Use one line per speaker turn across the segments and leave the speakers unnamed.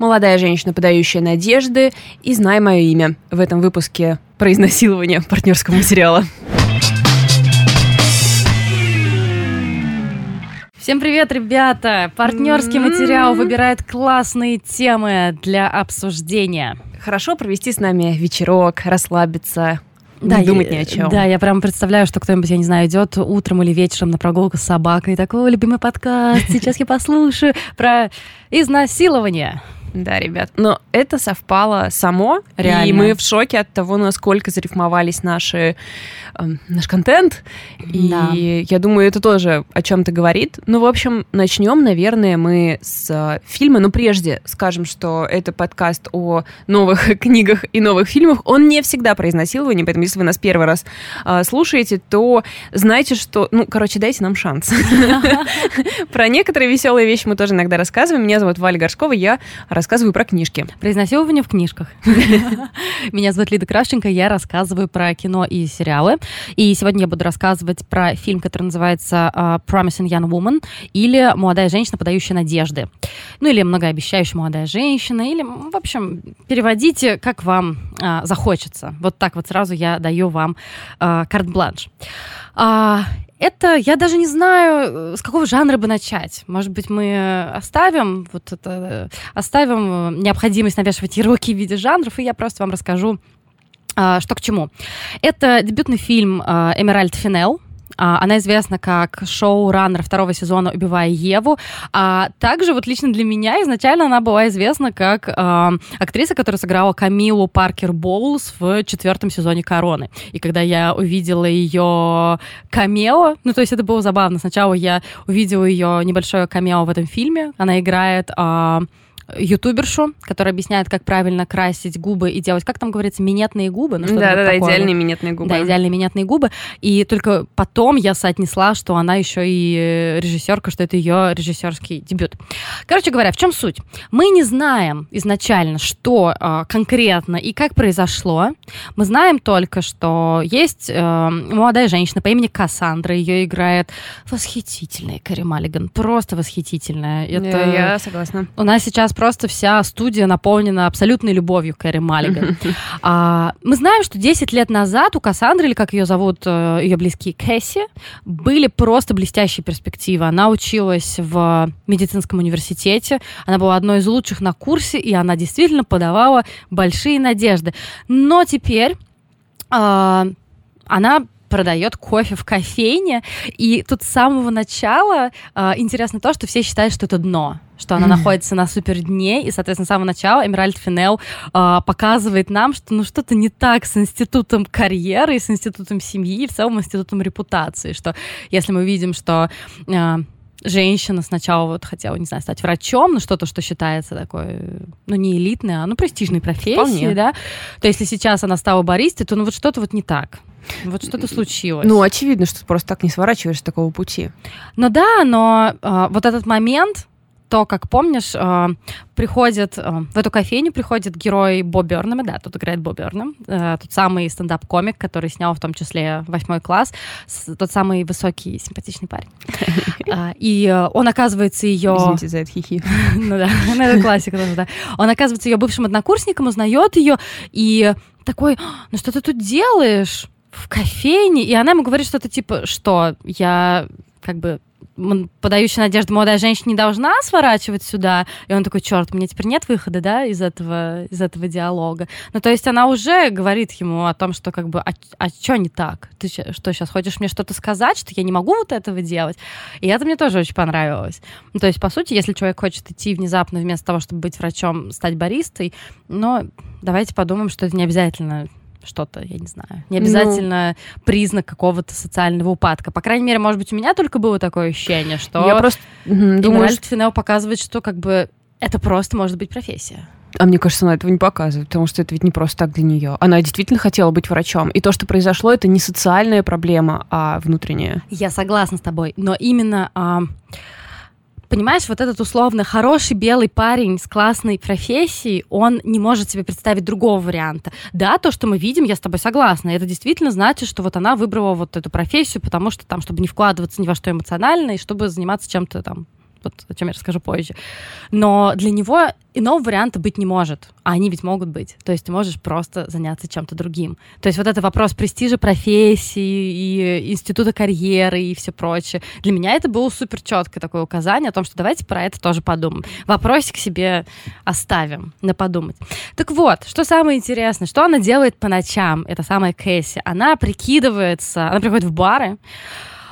молодая женщина, подающая надежды, и «Знай мое имя» в этом выпуске про изнасилование партнерского материала.
Всем привет, ребята! Партнерский материал выбирает классные темы для обсуждения.
Хорошо провести с нами вечерок, расслабиться, да, не думать ни о чем.
Да, я прям представляю, что кто-нибудь, я не знаю, идет утром или вечером на прогулку с собакой, такой, любимый подкаст, сейчас я послушаю про изнасилование.
Да, ребят. Но это совпало само, Реально. и мы в шоке от того, насколько зарифмовались наши, э, наш контент. Да. И я думаю, это тоже о чем-то говорит. Ну, в общем, начнем, наверное, мы с э, фильма. Но прежде скажем, что это подкаст о новых книгах и новых фильмах. Он не всегда про изнасилование, поэтому если вы нас первый раз э, слушаете, то знайте, что... Ну, короче, дайте нам шанс. Про некоторые веселые вещи мы тоже иногда рассказываем. Меня зовут Валя Горшкова, я рассказываю про книжки.
Про изнасилование в книжках. Меня зовут Лида Кравченко, я рассказываю про кино и сериалы. И сегодня я буду рассказывать про фильм, который называется uh, Promising Young Woman или «Молодая женщина, подающая надежды». Ну или «Многообещающая молодая женщина», или, в общем, переводите, как вам uh, захочется. Вот так вот сразу я даю вам uh, карт-бланш. Uh, это я даже не знаю, э, с какого жанра бы начать. Может быть, мы оставим вот это, оставим э, необходимость навешивать ярлыки в виде жанров, и я просто вам расскажу, а, что к чему. Это дебютный фильм а, Эмеральд Финел она известна как шоу-раннер второго сезона «Убивая Еву». А также вот лично для меня изначально она была известна как э, актриса, которая сыграла Камилу Паркер Боулс в четвертом сезоне «Короны». И когда я увидела ее камео, ну то есть это было забавно. Сначала я увидела ее небольшое камео в этом фильме. Она играет... Э, ютубершу, которая объясняет, как правильно красить губы и делать, как там говорится, минетные губы.
Ну, да, да, да, идеальные минетные губы.
Да, идеальные минетные губы. И только потом я соотнесла, что она еще и режиссерка, что это ее режиссерский дебют. Короче говоря, в чем суть? Мы не знаем изначально, что э, конкретно и как произошло. Мы знаем только, что есть э, молодая женщина по имени Кассандра, ее играет восхитительная Кари Маллиган, просто восхитительная.
Это... Я согласна.
У нас сейчас просто вся студия наполнена абсолютной любовью к Кэрри Маллиган. а, мы знаем, что 10 лет назад у Кассандры, или как ее зовут э, ее близкие Кэсси, были просто блестящие перспективы. Она училась в медицинском университете, она была одной из лучших на курсе, и она действительно подавала большие надежды. Но теперь а, она продает кофе в кофейне, и тут с самого начала э, интересно то, что все считают, что это дно что она находится на супер дне, и, соответственно, с самого начала Эмеральд Финел э, показывает нам, что ну что-то не так с институтом карьеры, с институтом семьи, и в целом институтом репутации, что если мы видим, что э, женщина сначала вот хотела, не знаю, стать врачом, ну что-то, что считается такой, ну не элитной, а ну престижной профессией, да, то если сейчас она стала баристой, то ну вот что-то вот не так. Вот что-то случилось.
Ну, очевидно, что ты просто так не сворачиваешь с такого пути.
Ну да, но э, вот этот момент, то, как помнишь, э, приходит э, в эту кофейню приходит герой Бо Бернама, да, тут играет Бо Бернам, э, тот самый стендап-комик, который снял в том числе восьмой класс, тот самый высокий, симпатичный парень. Э, и он оказывается ее...
Извините за это хихи.
Ну да, ну это классика тоже, да. Он оказывается ее бывшим однокурсником, узнает ее и такой, ну что ты тут делаешь? в кофейне, и она ему говорит что-то типа, что я как бы подающая надежду молодая женщина не должна сворачивать сюда. И он такой, черт, мне теперь нет выхода, да, из этого, из этого диалога. Ну, то есть она уже говорит ему о том, что как бы, а, а что не так? Ты что, сейчас хочешь мне что-то сказать, что я не могу вот этого делать? И это мне тоже очень понравилось. Ну, то есть, по сути, если человек хочет идти внезапно вместо того, чтобы быть врачом, стать баристой, но давайте подумаем, что это не обязательно что-то, я не знаю. Не обязательно ну, признак какого-то социального упадка. По крайней мере, может быть, у меня только было такое ощущение, что
я просто думаю,
что Финел показывает, что как бы это просто может быть профессия.
А мне кажется, она этого не показывает, потому что это ведь не просто так для нее. Она действительно хотела быть врачом. И то, что произошло, это не социальная проблема, а внутренняя.
Я согласна с тобой. Но именно... А понимаешь, вот этот условно хороший белый парень с классной профессией, он не может себе представить другого варианта. Да, то, что мы видим, я с тобой согласна. Это действительно значит, что вот она выбрала вот эту профессию, потому что там, чтобы не вкладываться ни во что эмоционально, и чтобы заниматься чем-то там вот, о чем я расскажу позже. Но для него иного варианта быть не может. А они ведь могут быть. То есть ты можешь просто заняться чем-то другим. То есть вот это вопрос престижа профессии и института карьеры и все прочее. Для меня это было супер четкое такое указание о том, что давайте про это тоже подумаем. Вопросик себе оставим на подумать. Так вот, что самое интересное, что она делает по ночам, это самая Кэсси. Она прикидывается, она приходит в бары,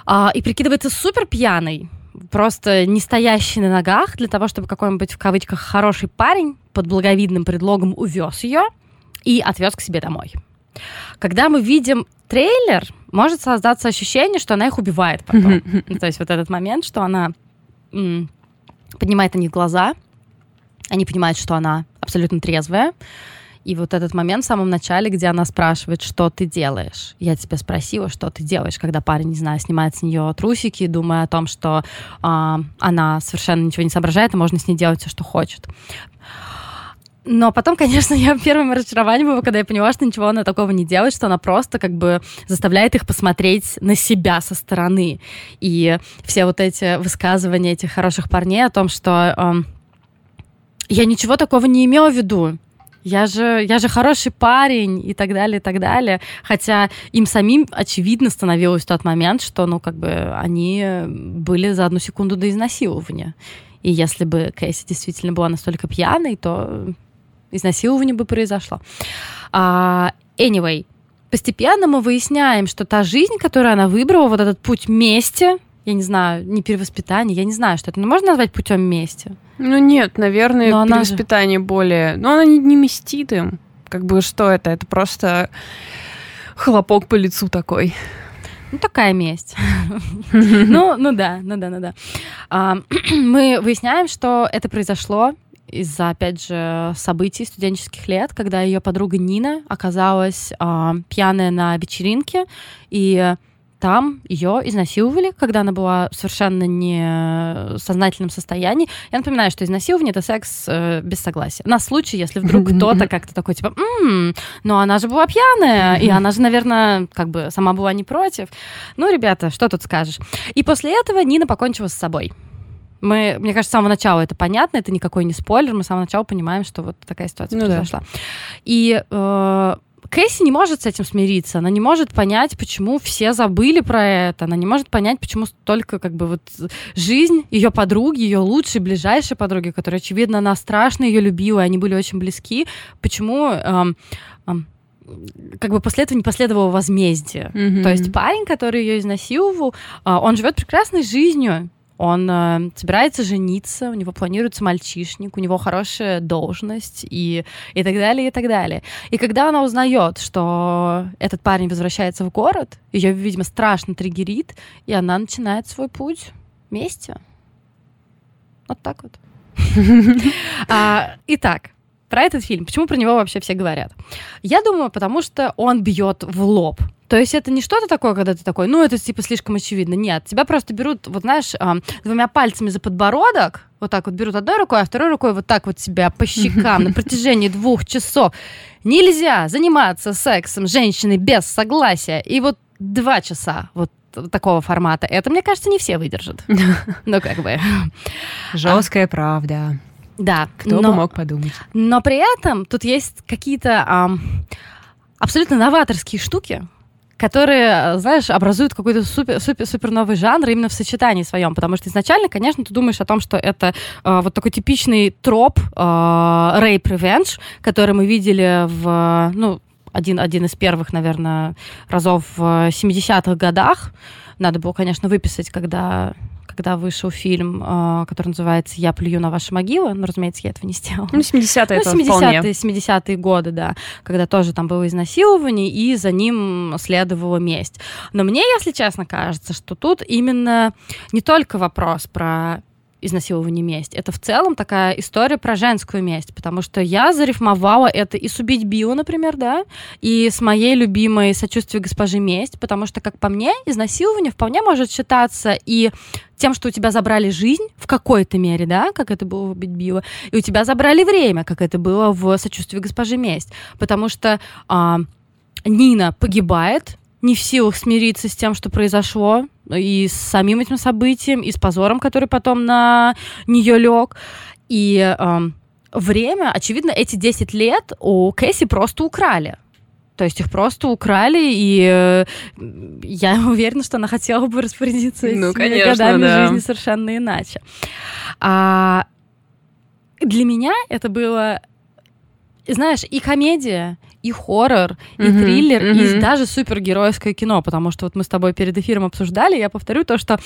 а, и прикидывается супер пьяной, просто не стоящий на ногах для того, чтобы какой-нибудь в кавычках хороший парень под благовидным предлогом увез ее и отвез к себе домой. Когда мы видим трейлер, может создаться ощущение, что она их убивает потом. То есть вот этот момент, что она поднимает на них глаза, они понимают, что она абсолютно трезвая, и вот этот момент в самом начале, где она спрашивает, что ты делаешь. Я тебя спросила, что ты делаешь, когда парень, не знаю, снимает с нее трусики, думая о том, что э, она совершенно ничего не соображает, и можно с ней делать все, что хочет. Но потом, конечно, я первым разочарованием было, когда я поняла, что ничего она такого не делает, что она просто как бы заставляет их посмотреть на себя со стороны. И все вот эти высказывания этих хороших парней о том, что э, я ничего такого не имела в виду я же, я же хороший парень и так далее, и так далее. Хотя им самим очевидно становилось в тот момент, что, ну, как бы они были за одну секунду до изнасилования. И если бы Кэсси действительно была настолько пьяной, то изнасилование бы произошло. Uh, anyway, постепенно мы выясняем, что та жизнь, которую она выбрала, вот этот путь мести, я не знаю, не перевоспитание, я не знаю, что это. Но можно назвать путем мести?
Ну нет, наверное, Но перевоспитание же... более... Но она не, не местит им. Как бы что это? Это просто хлопок по лицу такой.
Ну, такая месть. ну, ну да, ну да, ну да. А, мы выясняем, что это произошло из-за, опять же, событий студенческих лет, когда ее подруга Нина оказалась а, пьяная на вечеринке, и там ее изнасиловали, когда она была совершенно не в сознательном состоянии. Я напоминаю, что изнасилование — это секс э, без согласия. На случай, если вдруг кто-то как-то такой, типа, «М-м, но она же была пьяная, и она же, наверное, как бы сама была не против. Ну, ребята, что тут скажешь? И после этого Нина покончила с собой. Мы, мне кажется, с самого начала это понятно, это никакой не спойлер, мы с самого начала понимаем, что вот такая ситуация ну, произошла. Да. И э, Кэсси не может с этим смириться, она не может понять, почему все забыли про это, она не может понять, почему столько как бы вот жизнь ее подруги, ее лучшей, ближайшей подруги, которая, очевидно, она страшно ее любила, и они были очень близки, почему эм, эм, как бы после этого не последовало возмездие. Mm-hmm. То есть парень, который ее изнасиловал, э, он живет прекрасной жизнью, он э, собирается жениться, у него планируется мальчишник, у него хорошая должность и, и так далее, и так далее. И когда она узнает, что этот парень возвращается в город, ее, видимо, страшно триггерит, и она начинает свой путь вместе. Вот так вот. А, итак, про этот фильм. Почему про него вообще все говорят? Я думаю, потому что он бьет в лоб. То есть это не что-то такое, когда ты такой, ну, это типа слишком очевидно. Нет, тебя просто берут, вот знаешь, двумя пальцами за подбородок, вот так вот берут одной рукой, а второй рукой вот так вот себя по щекам на протяжении двух часов. Нельзя заниматься сексом с женщиной без согласия. И вот два часа вот такого формата. Это, мне кажется, не все выдержат. Ну, как бы.
Жесткая правда.
Да.
Кто но, бы мог подумать.
Но при этом тут есть какие-то а, абсолютно новаторские штуки, которые, знаешь, образуют какой-то супер, супер, супер новый жанр именно в сочетании своем, потому что изначально, конечно, ты думаешь о том, что это э, вот такой типичный троп э, rape revenge, который мы видели в, ну, один, один из первых, наверное, разов в 70-х годах. Надо было, конечно, выписать, когда когда вышел фильм, э, который называется «Я плюю на ваши могилы», но, разумеется, я этого не сделала.
Ну, 70-е ну, 70-е,
70-е годы, да, когда тоже там было изнасилование, и за ним следовала месть. Но мне, если честно, кажется, что тут именно не только вопрос про изнасилование месть. Это в целом такая история про женскую месть, потому что я зарифмовала это и с «Убить Био», например, да, и с моей любимой «Сочувствие госпожи месть», потому что, как по мне, изнасилование вполне может считаться и тем, что у тебя забрали жизнь в какой-то мере, да, как это было в «Убить Био», и у тебя забрали время, как это было в «Сочувствие госпожи месть», потому что а, Нина погибает, не в силах смириться с тем, что произошло, и с самим этим событием, и с позором, который потом на нее лег. И э, время, очевидно, эти 10 лет у Кэсси просто украли. То есть их просто украли, и э, я уверена, что она хотела бы распорядиться ну, этими конечно, годами да. жизни совершенно иначе. А для меня это было, знаешь, и комедия, и хоррор, и mm-hmm, триллер, mm-hmm. и даже супергеройское кино, потому что вот мы с тобой перед эфиром обсуждали, я повторю то, что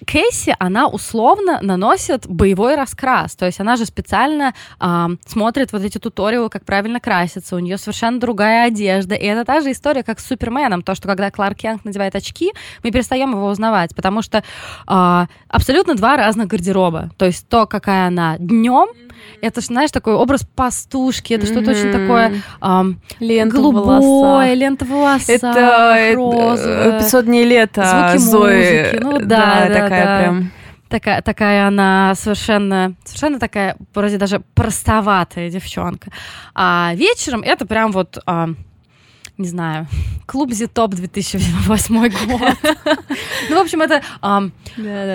э, Кейси, она условно наносит боевой раскрас. То есть она же специально э, смотрит вот эти туториалы, как правильно краситься. У нее совершенно другая одежда. И это та же история, как с Суперменом. То, что когда Кларк Кенг надевает очки, мы перестаем его узнавать. Потому что э, абсолютно два разных гардероба. То есть то, какая она днем, это, знаешь, такой образ пастушки, это что-то очень такое эм, лента голубое, лента волоса,
Это розовое. 500 дней лета
Звуки
Зои.
музыки, ну да, да,
такая
да.
прям
такая, такая она совершенно, совершенно такая, вроде даже простоватая девчонка. А вечером это прям вот, а, не знаю, клуб Зитоп 2008 год. Ну, в общем, это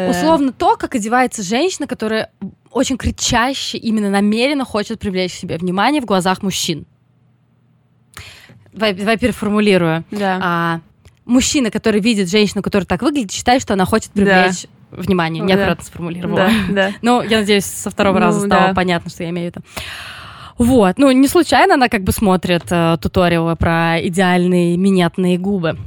условно то, как одевается женщина, которая очень кричаще, именно намеренно хочет привлечь к себе внимание в глазах мужчин. Давай, переформулирую.
Да.
Мужчина, который видит женщину, которая так выглядит, считает, что она хочет привлечь да. внимание. Неаккуратно да. сформулировала. Да,
да.
Ну, я надеюсь, со второго ну, раза стало да. понятно, что я имею в виду. Вот, ну не случайно она как бы смотрит э, туториалы про идеальные минетные губы.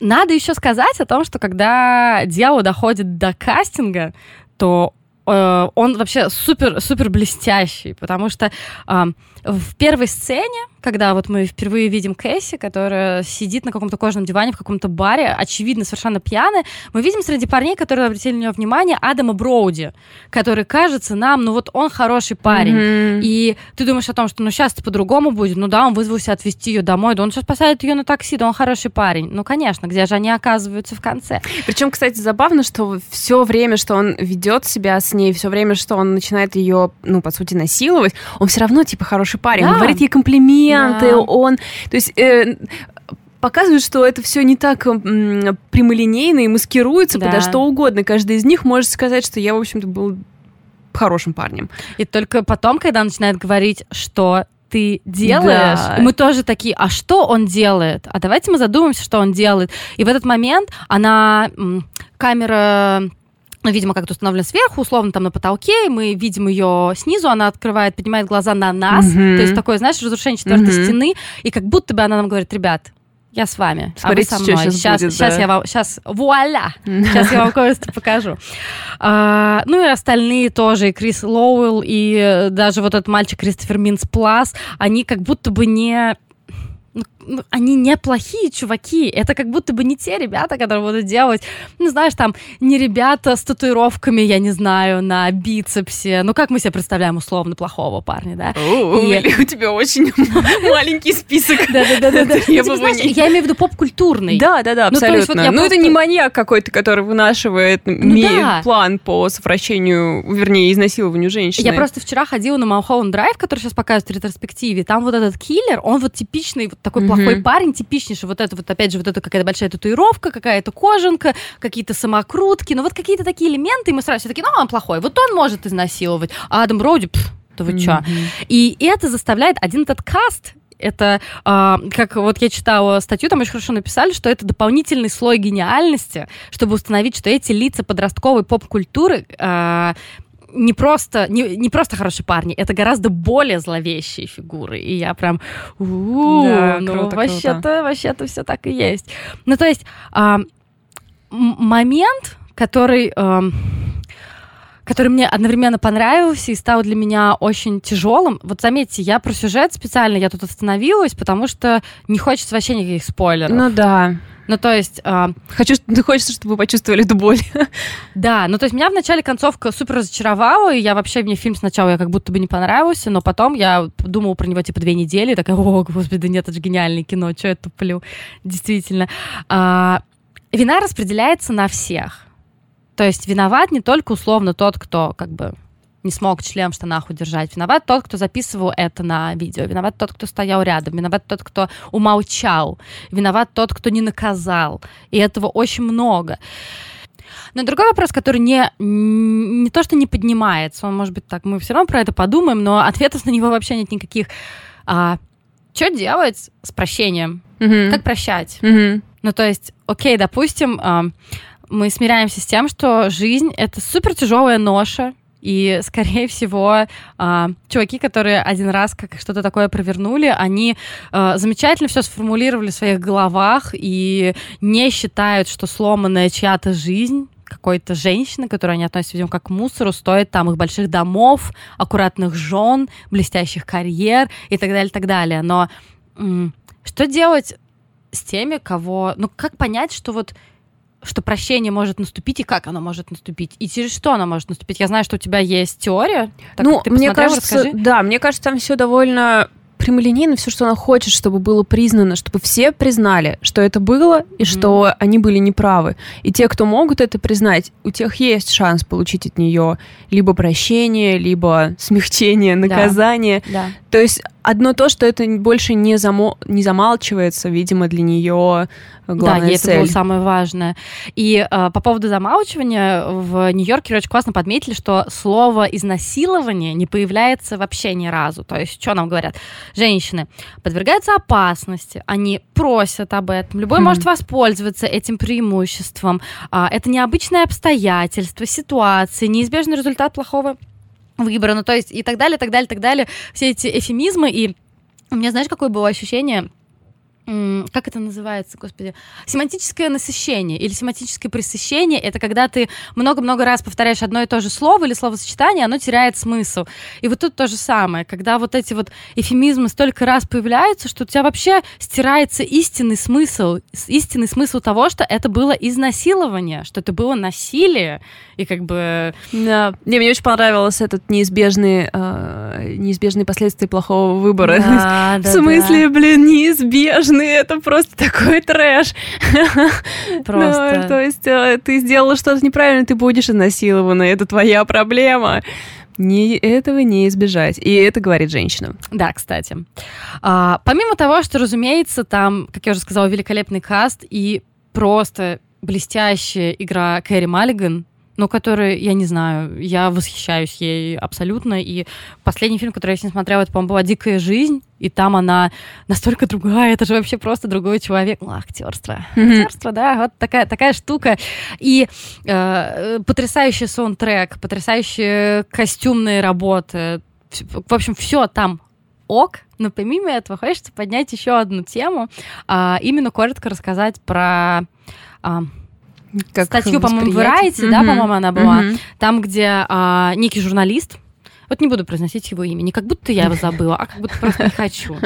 Надо еще сказать о том, что когда дело доходит до кастинга, то э, он вообще супер супер блестящий, потому что э, в первой сцене, когда вот мы впервые видим Кэсси, которая сидит на каком-то кожаном диване в каком-то баре, очевидно, совершенно пьяная, мы видим среди парней, которые обратили на нее внимание, Адама Броуди, который кажется нам, ну вот он хороший парень. Mm-hmm. И ты думаешь о том, что ну сейчас по-другому будет, ну да, он вызвался отвезти ее домой, да он сейчас посадит ее на такси, да он хороший парень. Ну, конечно, где же они оказываются в конце?
Причем, кстати, забавно, что все время, что он ведет себя с ней, все время, что он начинает ее, ну, по сути, насиловать, он все равно, типа, хороший парень, да. говорит ей комплименты, да. он, то есть э, показывает, что это все не так прямолинейно и маскируется да. подо что угодно. Каждый из них может сказать, что я, в общем-то, был хорошим парнем.
И только потом, когда начинает говорить, что ты делаешь. Да. мы тоже такие, а что он делает? А давайте мы задумаемся, что он делает. И в этот момент она, камера ну, видимо, как-то установлена сверху, условно там на потолке, мы видим ее снизу, она открывает, поднимает глаза на нас, mm-hmm. то есть такое, знаешь, разрушение четвертой mm-hmm. стены, и как будто бы она нам говорит, ребят, я с вами,
Смотрите,
а вы со мной.
Сейчас, сейчас, будет,
сейчас
да.
я вам, сейчас, вуаля, сейчас я вам кое-что покажу. А, ну и остальные тоже, и Крис Лоуэлл, и даже вот этот мальчик Кристофер Минс Плас, они как будто бы не ну, ну, они неплохие чуваки. Это как будто бы не те ребята, которые будут делать, ну, знаешь, там, не ребята с татуировками, я не знаю, на бицепсе. Ну, как мы себе представляем условно плохого парня, да?
О, И... У тебя очень маленький список
Да-да-да. Я имею в виду поп-культурный.
Да-да-да, ну, абсолютно. Ну, это не маньяк какой-то, который вынашивает ну план по совращению, вернее, изнасилованию женщины.
Я просто вчера ходила на Малхолланд Драйв, который сейчас показывают в ретроспективе. Там вот этот киллер, он вот типичный вот такой плохой mm-hmm. парень, типичнейший, вот это вот, опять же, вот это какая-то большая татуировка, какая-то кожанка, какие-то самокрутки, ну вот какие-то такие элементы, и мы сразу все такие, ну, он плохой, вот он может изнасиловать, а Адам Броуди, пф, да вы чё? И это заставляет один этот каст это, э, как вот я читала статью, там очень хорошо написали, что это дополнительный слой гениальности, чтобы установить, что эти лица подростковой поп-культуры э, не просто, не, не просто хорошие парни, это гораздо более зловещие фигуры. И я прям, да, ну вообще-то, вообще-то все так и есть. Ну то есть а, момент, который а, который мне одновременно понравился и стал для меня очень тяжелым. Вот заметьте, я про сюжет специально я тут остановилась, потому что не хочется вообще никаких спойлеров.
Ну да.
Ну, то есть... Э,
Хочу, ты хочешь, чтобы вы почувствовали эту боль.
Да, ну, то есть меня в начале концовка супер разочаровала, и я вообще, мне фильм сначала я как будто бы не понравился, но потом я думала про него, типа, две недели, такая, о, господи, да нет, это же гениальное кино, что я туплю? Действительно. А, вина распределяется на всех. То есть виноват не только условно тот, кто как бы не смог член в штанах удержать, виноват тот, кто записывал это на видео, виноват тот, кто стоял рядом, виноват тот, кто умолчал, виноват тот, кто не наказал. И этого очень много. Но другой вопрос, который не, не то, что не поднимается, он может быть так, мы все равно про это подумаем, но ответов на него вообще нет никаких. А, что делать с прощением? Mm-hmm. Как прощать? Mm-hmm. Ну, то есть, окей, допустим, а, мы смиряемся с тем, что жизнь — это супер тяжелая ноша, и, скорее всего, э, чуваки, которые один раз как что-то такое провернули, они э, замечательно все сформулировали в своих головах и не считают, что сломанная чья-то жизнь какой-то женщины, которую они относят, видимо, как к мусору, стоит там их больших домов, аккуратных жен, блестящих карьер и так далее, так далее. Но что делать с теми, кого... Ну, как понять, что вот что прощение может наступить и как оно может наступить и через что оно может наступить. Я знаю, что у тебя есть теория.
Так, ну, мне кажется, расскажи. да, мне кажется, там все довольно прямолинейно все, что она хочет, чтобы было признано, чтобы все признали, что это было и mm-hmm. что они были неправы. И те, кто могут это признать, у тех есть шанс получить от нее либо прощение, либо смягчение, наказание. Да. Да. То есть одно то, что это больше не, замо... не замалчивается, видимо, для нее главная
да, и это было самое важное. И э, по поводу замалчивания в Нью-Йорке очень классно подметили, что слово изнасилование не появляется вообще ни разу. То есть, что нам говорят? Женщины подвергаются опасности, они просят об этом. Любой mm-hmm. может воспользоваться этим преимуществом. А, это необычное обстоятельство, ситуация, неизбежный результат плохого выбора, ну то есть и так далее, так далее, так далее. Все эти эфемизмы и у меня, знаешь, какое было ощущение? Как это называется, господи, семантическое насыщение или семантическое пресыщение, это когда ты много-много раз повторяешь одно и то же слово или словосочетание, оно теряет смысл. И вот тут то же самое, когда вот эти вот эфемизмы столько раз появляются, что у тебя вообще стирается истинный смысл, истинный смысл того, что это было изнасилование, что это было насилие, и как бы...
Да. Не, мне очень понравилось этот неизбежный, э, неизбежные последствия плохого выбора. Да, да, В смысле, да. блин, неизбежный, это просто такой трэш. Просто. Ну, то есть э, ты сделала что-то неправильно, ты будешь изнасилована, это твоя проблема. Не, этого не избежать. И это говорит женщина.
Да, кстати. А, помимо того, что, разумеется, там, как я уже сказала, великолепный каст и просто блестящая игра Кэрри Маллиган, но которая, я не знаю, я восхищаюсь ей абсолютно. И последний фильм, который я с ней смотрела, это, по-моему, была «Дикая жизнь», и там она настолько другая, это же вообще просто другой человек. Ну, актерство. Mm-hmm. Актерство, да, вот такая, такая штука. И э, потрясающий саундтрек, потрясающие костюмные работы. В общем, все там ок, но помимо этого хочется поднять еще одну тему, а, именно коротко рассказать про а, как статью, по-моему, в Variety, mm-hmm. да, по-моему, она была, mm-hmm. там, где а, некий журналист, вот не буду произносить его имя, не как будто я его забыла, а как будто просто не хочу.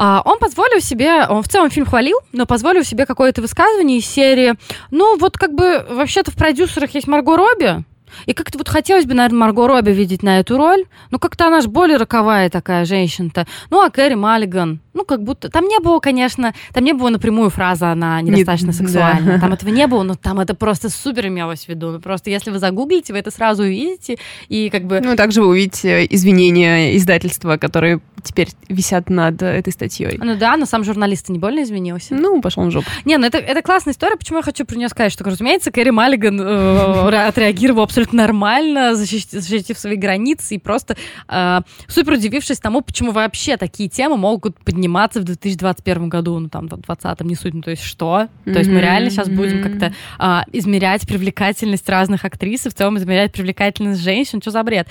А, он позволил себе, он в целом фильм хвалил, но позволил себе какое-то высказывание из серии, ну вот как бы вообще-то в продюсерах есть Марго Робби, и как-то вот хотелось бы, наверное, Марго Робби видеть на эту роль. Ну, как-то она же более роковая такая женщина-то. Ну, а Кэрри Маллиган, ну, как будто... Там не было, конечно, там не было напрямую фразы «она недостаточно сексуальна». Да. Там этого не было, но там это просто супер имелось в виду. Ну, просто если вы загуглите, вы это сразу увидите, и как бы...
Ну, также вы увидите извинения издательства, которые теперь висят над этой статьей.
Ну да, но сам журналист не больно извинился.
Ну, пошел он в жопу.
Не, ну это, это классная история. Почему я хочу про нее сказать? Что, разумеется, Кэрри Маллиган э, отреагировал абсолютно нормально, защитив, защитив свои границы и просто э, супер удивившись тому, почему вообще такие темы могут подниматься в 2021 году, ну там, в 2020, не суть, ну то есть что? Mm-hmm. То есть мы реально сейчас будем как-то э, измерять привлекательность разных актрис и в целом измерять привлекательность женщин, что за бред?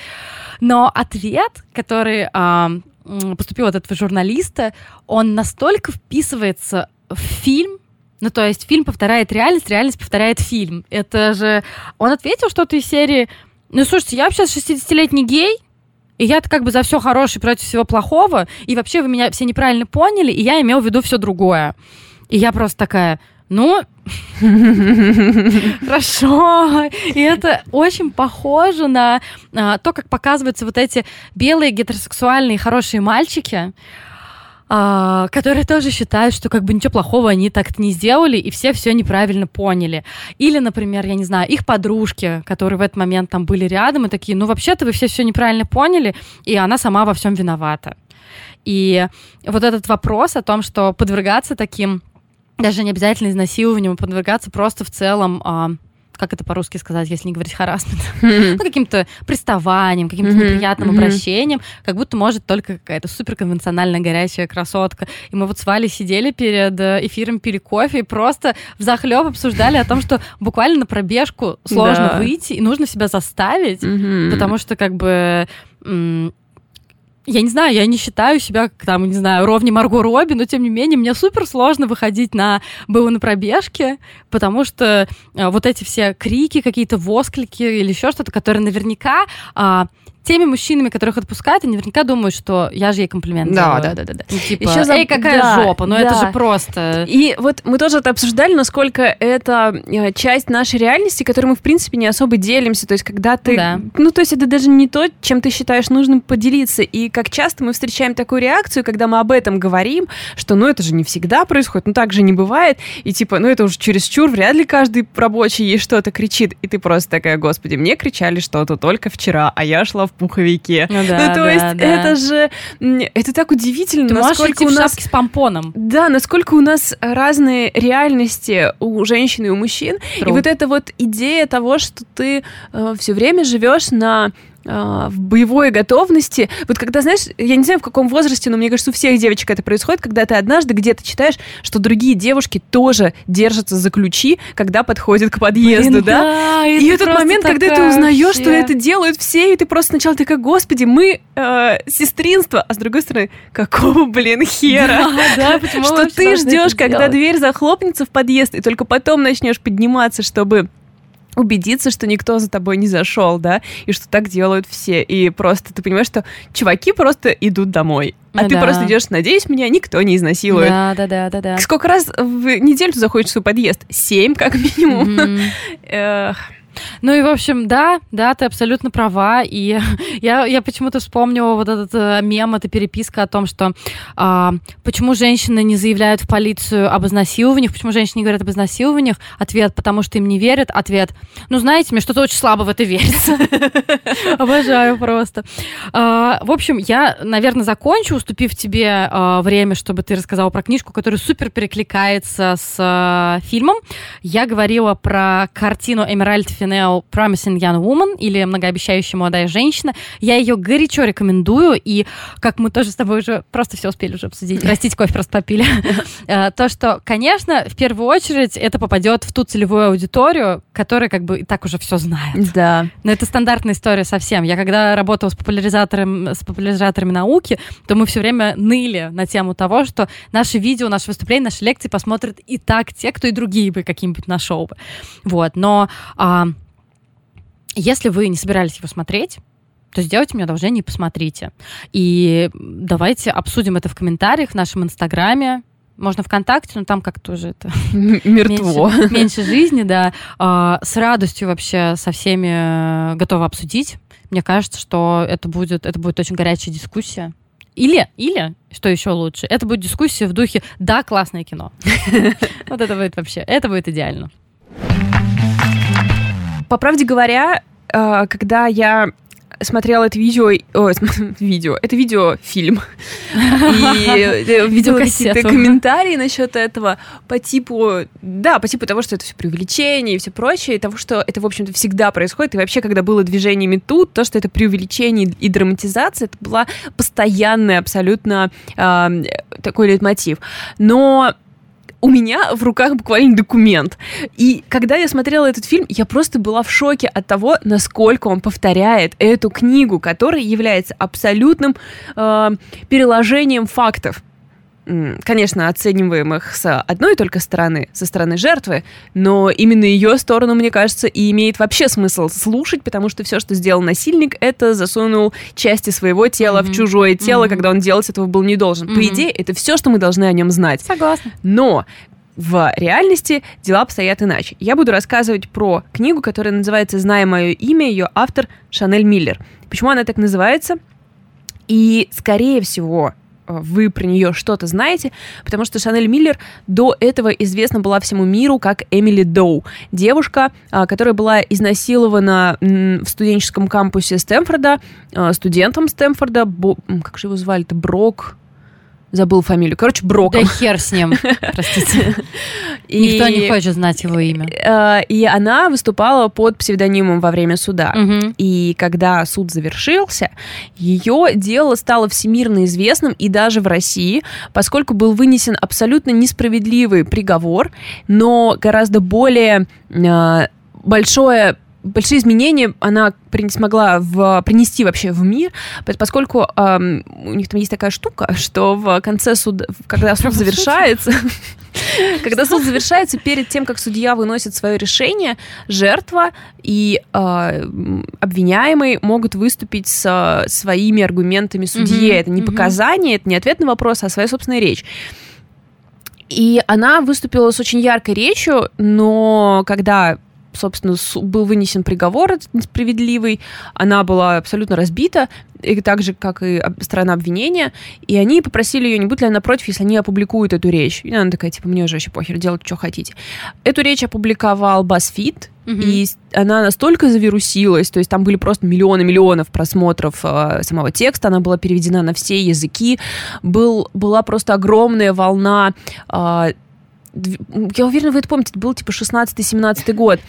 Но ответ, который... Э, поступил от этого журналиста, он настолько вписывается в фильм, ну, то есть фильм повторяет реальность, реальность повторяет фильм. Это же... Он ответил что-то из серии, ну, слушайте, я вообще 60-летний гей, и я-то как бы за все хорошее против всего плохого, и вообще вы меня все неправильно поняли, и я имел в виду все другое. И я просто такая, ну, хорошо. И это очень похоже на а, то, как показываются вот эти белые гетеросексуальные хорошие мальчики, а, которые тоже считают, что как бы ничего плохого они так-то не сделали, и все все неправильно поняли. Или, например, я не знаю, их подружки, которые в этот момент там были рядом, и такие, ну вообще-то вы все все неправильно поняли, и она сама во всем виновата. И вот этот вопрос о том, что подвергаться таким даже не обязательно изнасилованием, подвергаться просто в целом а, как это по-русски сказать, если не говорить харасмент, ну, каким-то приставанием, каким-то неприятным обращением, как будто может только какая-то суперконвенциональная горячая красотка. И мы вот с Валей сидели перед э, эфиром, пили кофе и просто в захлеб обсуждали о том, что буквально на пробежку сложно выйти, и нужно себя заставить, потому что как бы я не знаю, я не считаю себя, там, не знаю, ровней Марго Робби, но тем не менее мне супер сложно выходить на было на пробежке, потому что а, вот эти все крики, какие-то восклики или еще что-то, которые наверняка а, теми мужчинами, которых отпускают, они наверняка думают, что я же ей комплимент
да, делаю. Да, да, да.
да. типа, Еще за... эй, какая да, жопа, ну да. это же просто...
И вот мы тоже это обсуждали, насколько это э, часть нашей реальности, которой мы, в принципе, не особо делимся. То есть, когда ты... Да. Ну, то есть, это даже не то, чем ты считаешь нужным поделиться. И как часто мы встречаем такую реакцию, когда мы об этом говорим, что, ну, это же не всегда происходит, ну, так же не бывает. И, типа, ну, это уже чересчур, вряд ли каждый рабочий ей что-то кричит. И ты просто такая, господи, мне кричали что-то только вчера, а я шла в пуховике. Ну, да, ну то да, есть да. это же, это так удивительно,
Ты насколько у нас... с помпоном.
Да, насколько у нас разные реальности у женщин и у мужчин. True. И вот эта вот идея того, что ты э, все время живешь на в боевой готовности. Вот когда, знаешь, я не знаю, в каком возрасте, но мне кажется, у всех девочек это происходит, когда ты однажды где-то читаешь, что другие девушки тоже держатся за ключи, когда подходят к подъезду, Блин, да? да? И этот момент, когда ты узнаешь, вообще. что это делают все, и ты просто сначала такая, господи, мы э, сестринство, а с другой стороны, какого, блин, хера? Да, да, что ты ждешь, когда дверь захлопнется в подъезд, и только потом начнешь подниматься, чтобы убедиться, что никто за тобой не зашел, да, и что так делают все. И просто ты понимаешь, что чуваки просто идут домой. А ну, ты да. просто идешь, надеюсь, меня никто не изнасилует.
Да, да, да, да, да.
Сколько раз в неделю ты заходишь в свой подъезд? Семь, как минимум. Mm-hmm.
Ну и, в общем, да, да, ты абсолютно права. И я, я почему-то вспомнила вот этот э, мем, эта переписка о том, что а, почему женщины не заявляют в полицию об изнасилованиях, почему женщины говорят об изнасилованиях. Ответ, потому что им не верят. Ответ, ну, знаете, мне что-то очень слабо в это верится. Обожаю просто. А, в общем, я, наверное, закончу, уступив тебе а, время, чтобы ты рассказала про книжку, которая супер перекликается с а, фильмом. Я говорила про картину Эмеральд Финал Chanel Promising Young Woman или многообещающая молодая женщина. Я ее горячо рекомендую, и как мы тоже с тобой уже просто все успели уже обсудить, простите, кофе просто попили, э, то, что, конечно, в первую очередь это попадет в ту целевую аудиторию, которая как бы и так уже все знает.
Да.
Но это стандартная история совсем. Я когда работала с популяризатором, с популяризаторами науки, то мы все время ныли на тему того, что наши видео, наши выступления, наши лекции посмотрят и так те, кто и другие бы какие-нибудь нашел бы. Вот. Но а, если вы не собирались его смотреть, то сделайте мне одолжение и посмотрите. И давайте обсудим это в комментариях в нашем инстаграме. Можно ВКонтакте, но там как-то уже это...
Мертво.
Меньше, меньше жизни, да. А, с радостью вообще со всеми готова обсудить. Мне кажется, что это будет, это будет очень горячая дискуссия. Или, или, что еще лучше, это будет дискуссия в духе «да, классное кино». Вот это будет вообще, это будет идеально.
По правде говоря, э, когда я смотрела это видео, о, видео, это видеофильм, и э, видела какие-то комментарии насчет этого по типу, да, по типу того, что это все преувеличение и все прочее, и того, что это, в общем-то, всегда происходит, и вообще, когда было движение МИТУ, то, что это преувеличение и драматизация, это была постоянный абсолютно э, такой лейтмотив. Но у меня в руках буквально документ. И когда я смотрела этот фильм, я просто была в шоке от того, насколько он повторяет эту книгу, которая является абсолютным э, переложением фактов конечно, оцениваемых с одной только стороны, со стороны жертвы, но именно ее сторону, мне кажется, и имеет вообще смысл слушать, потому что все, что сделал насильник, это засунул части своего тела mm-hmm. в чужое тело, mm-hmm. когда он делать этого был не должен. Mm-hmm. По идее, это все, что мы должны о нем знать.
Согласна.
Но в реальности дела обстоят иначе. Я буду рассказывать про книгу, которая называется «Зная мое имя», ее автор Шанель Миллер. Почему она так называется? И, скорее всего, вы про нее что-то знаете, потому что Шанель Миллер до этого известна была всему миру как Эмили Доу, девушка, а, которая была изнасилована в студенческом кампусе Стэнфорда, а, студентом Стэнфорда, как же его звали-то, Брок, Забыл фамилию. Короче, Броком.
Да хер с ним, простите. И, Никто не хочет знать его имя.
Э, и она выступала под псевдонимом во время суда. Угу. И когда суд завершился, ее дело стало всемирно известным и даже в России, поскольку был вынесен абсолютно несправедливый приговор, но гораздо более э, большое большие изменения она смогла в, принести вообще в мир, поскольку эм, у них там есть такая штука, что в конце суда, когда суд завершается, когда суд завершается, перед тем, как судья выносит свое решение, жертва и э, обвиняемый могут выступить с своими аргументами судье. Это не показания, это не ответ на вопрос, а своя собственная речь. И она выступила с очень яркой речью, но когда собственно, был вынесен приговор этот несправедливый, она была абсолютно разбита, и так же, как и сторона обвинения, и они попросили ее, не будет ли она против, если они опубликуют эту речь. И она такая, типа, мне уже вообще похер, делать, что хотите. Эту речь опубликовал BuzzFeed, угу. и она настолько завирусилась, то есть там были просто миллионы миллионов просмотров э, самого текста, она была переведена на все языки, был, была просто огромная волна э, я уверена, вы это помните, это был типа 16-17 год.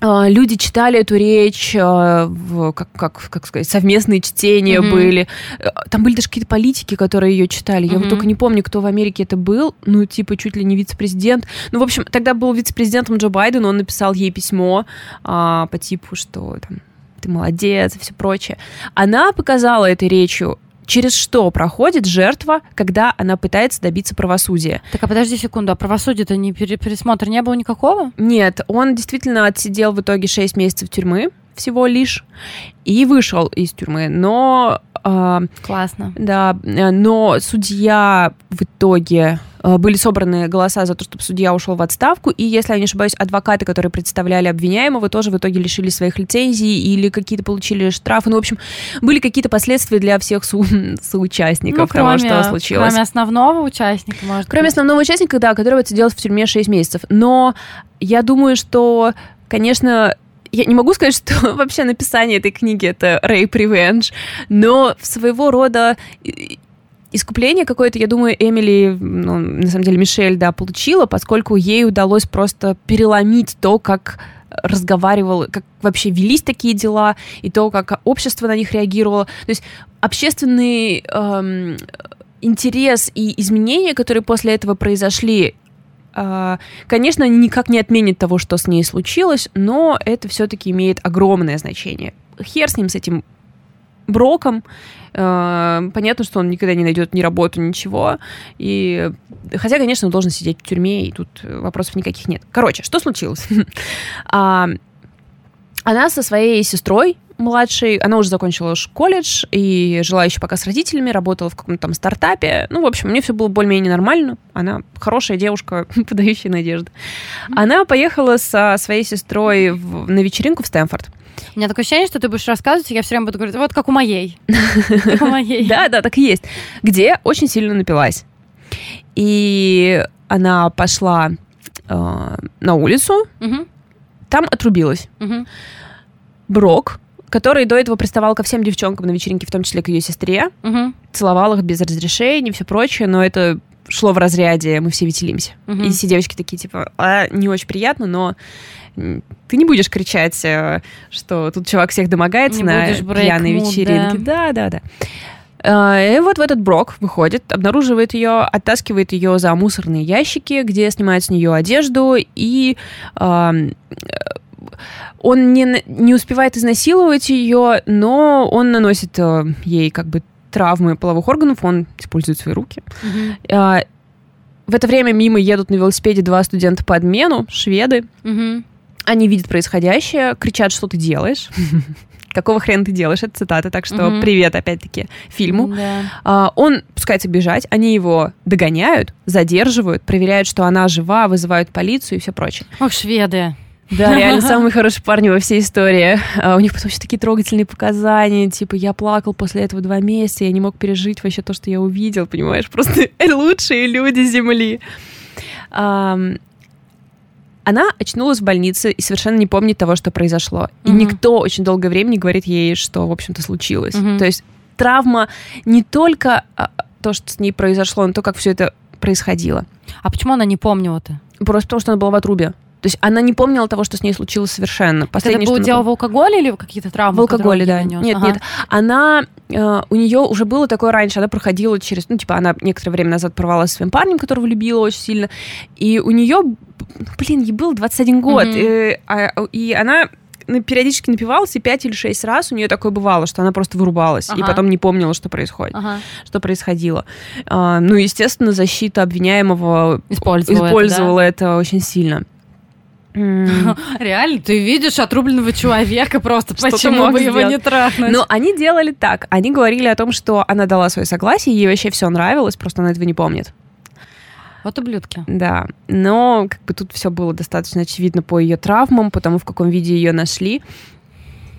А, люди читали эту речь, а, как, как, как сказать, совместные чтения mm-hmm. были. Там были даже какие-то политики, которые ее читали. Я mm-hmm. вот только не помню, кто в Америке это был. Ну, типа, чуть ли не вице-президент. Ну, в общем, тогда был вице-президентом Джо Байден, он написал ей письмо а, по типу, что там, ты молодец и все прочее. Она показала этой речью через что проходит жертва, когда она пытается добиться правосудия.
Так, а подожди секунду, а правосудия-то не пересмотра не было никакого?
Нет, он действительно отсидел в итоге 6 месяцев тюрьмы всего лишь и вышел из тюрьмы, но
э, классно.
Да, но судья в итоге Э, были собраны голоса за то, чтобы судья ушел в отставку, и, если я не ошибаюсь, адвокаты, которые представляли обвиняемого, тоже в итоге лишили своих лицензий или какие-то получили штрафы. Ну, в общем, были какие-то последствия для всех со- соучастников ну, кроме, того, что случилось.
Кроме основного участника, может
Кроме быть. основного участника, да, который отсидел в тюрьме 6 месяцев. Но я думаю, что, конечно, я не могу сказать, что вообще написание этой книги это rape revenge, но своего рода искупление какое-то, я думаю, Эмили, ну, на самом деле Мишель, да, получила, поскольку ей удалось просто переломить то, как разговаривал, как вообще велись такие дела, и то, как общество на них реагировало. То есть общественный эм, интерес и изменения, которые после этого произошли, э, конечно, они никак не отменят того, что с ней случилось, но это все-таки имеет огромное значение. Хер с ним, с этим Броком. Э, понятно, что он никогда не найдет ни работу, ничего. И хотя, конечно, он должен сидеть в тюрьме, и тут вопросов никаких нет. Короче, что случилось? Она со своей сестрой младшей, она уже закончила колледж и жила еще пока с родителями, работала в каком-то там стартапе. Ну, в общем, мне все было более-менее нормально. Она хорошая девушка, подающая надежды. Она поехала со своей сестрой в, на вечеринку в Стэнфорд.
У меня такое ощущение, что ты будешь рассказывать, и я все время буду говорить, вот как у моей.
Как у моей. Да, да, так и есть. Где очень сильно напилась. И она пошла э, на улицу, там отрубилась. Брок, который до этого приставал ко всем девчонкам на вечеринке, в том числе к ее сестре, целовал их без разрешения и все прочее, но это шло в разряде «мы все веселимся». И все девочки такие, типа, а, не очень приятно, но ты не будешь кричать, э, что тут чувак всех домогается не на пьяной вечеринке. Да, да, да. Э, и вот в этот Брок выходит, обнаруживает ее, оттаскивает ее за мусорные ящики, где снимает с нее одежду, и э, он не, не успевает изнасиловать ее, но он наносит э, ей как бы травмы половых органов, он использует свои руки. Mm-hmm. Э, в это время мимо едут на велосипеде два студента по обмену, шведы. Mm-hmm. Они видят происходящее, кричат, что ты делаешь. Какого хрена ты делаешь? Это цитата, так что mm-hmm. привет, опять-таки, фильму. Yeah. А, он пускается бежать, они его догоняют, задерживают, проверяют, что она жива, вызывают полицию и все прочее.
Ох, шведы.
Да, реально самые хорошие парни во всей истории. А у них потом еще такие трогательные показания, типа я плакал после этого два месяца, я не мог пережить вообще то, что я увидел, понимаешь? Просто лучшие люди Земли. Она очнулась в больнице и совершенно не помнит того, что произошло. И угу. никто очень долгое время не говорит ей, что, в общем-то, случилось. Угу. То есть травма не только а, то, что с ней произошло, но то, как все это происходило.
А почему она не помнила-то?
Просто потому, что она была в отрубе. То есть она не помнила того, что с ней случилось совершенно.
Последнее, это было дело в алкоголе или какие-то травмы?
В алкоголе, да. Нанес? Нет, ага. нет. Она, э, у нее уже было такое раньше, она проходила через, ну, типа, она некоторое время назад порвалась с своим парнем, которого любила очень сильно, и у нее, блин, ей был 21 год, mm-hmm. и, а, и она периодически напивалась, и пять или шесть раз у нее такое бывало, что она просто вырубалась, ага. и потом не помнила, что происходит, ага. что происходило. А, ну, естественно, защита обвиняемого использовала, использовала это, да? это очень сильно.
Реально, ты видишь отрубленного человека просто, почему бы его не трахнуть?
Но они делали так, они говорили о том, что она дала свое согласие, ей вообще все нравилось, просто она этого не помнит.
Вот ублюдки.
Да, но как бы тут все было достаточно очевидно по ее травмам, по тому, в каком виде ее нашли.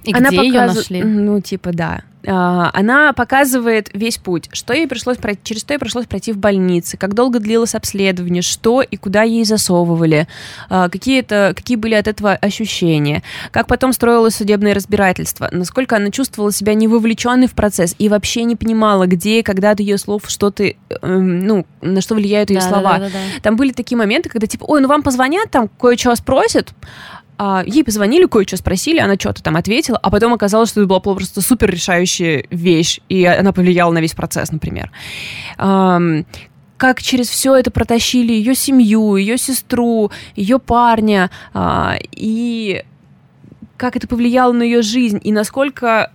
И она где показ... ее нашли?
Ну, типа, да. А, она показывает весь путь, что ей пришлось пройти, через что ей пришлось пройти в больнице, как долго длилось обследование, что и куда ей засовывали, а, какие, это, какие были от этого ощущения, как потом строилось судебное разбирательство, насколько она чувствовала себя не вовлеченной в процесс и вообще не понимала, где и когда от ее слов что-то, эм, ну, на что влияют ее да, слова. Да, да, да, да. Там были такие моменты, когда типа, ой, ну вам позвонят, там кое-что спросят, а, ей позвонили, кое-что спросили, она что-то там ответила, а потом оказалось, что это была просто супер решающая вещь, и она повлияла на весь процесс, например. как через все это протащили ее семью, ее сестру, ее парня, а, и как это повлияло на ее жизнь, и насколько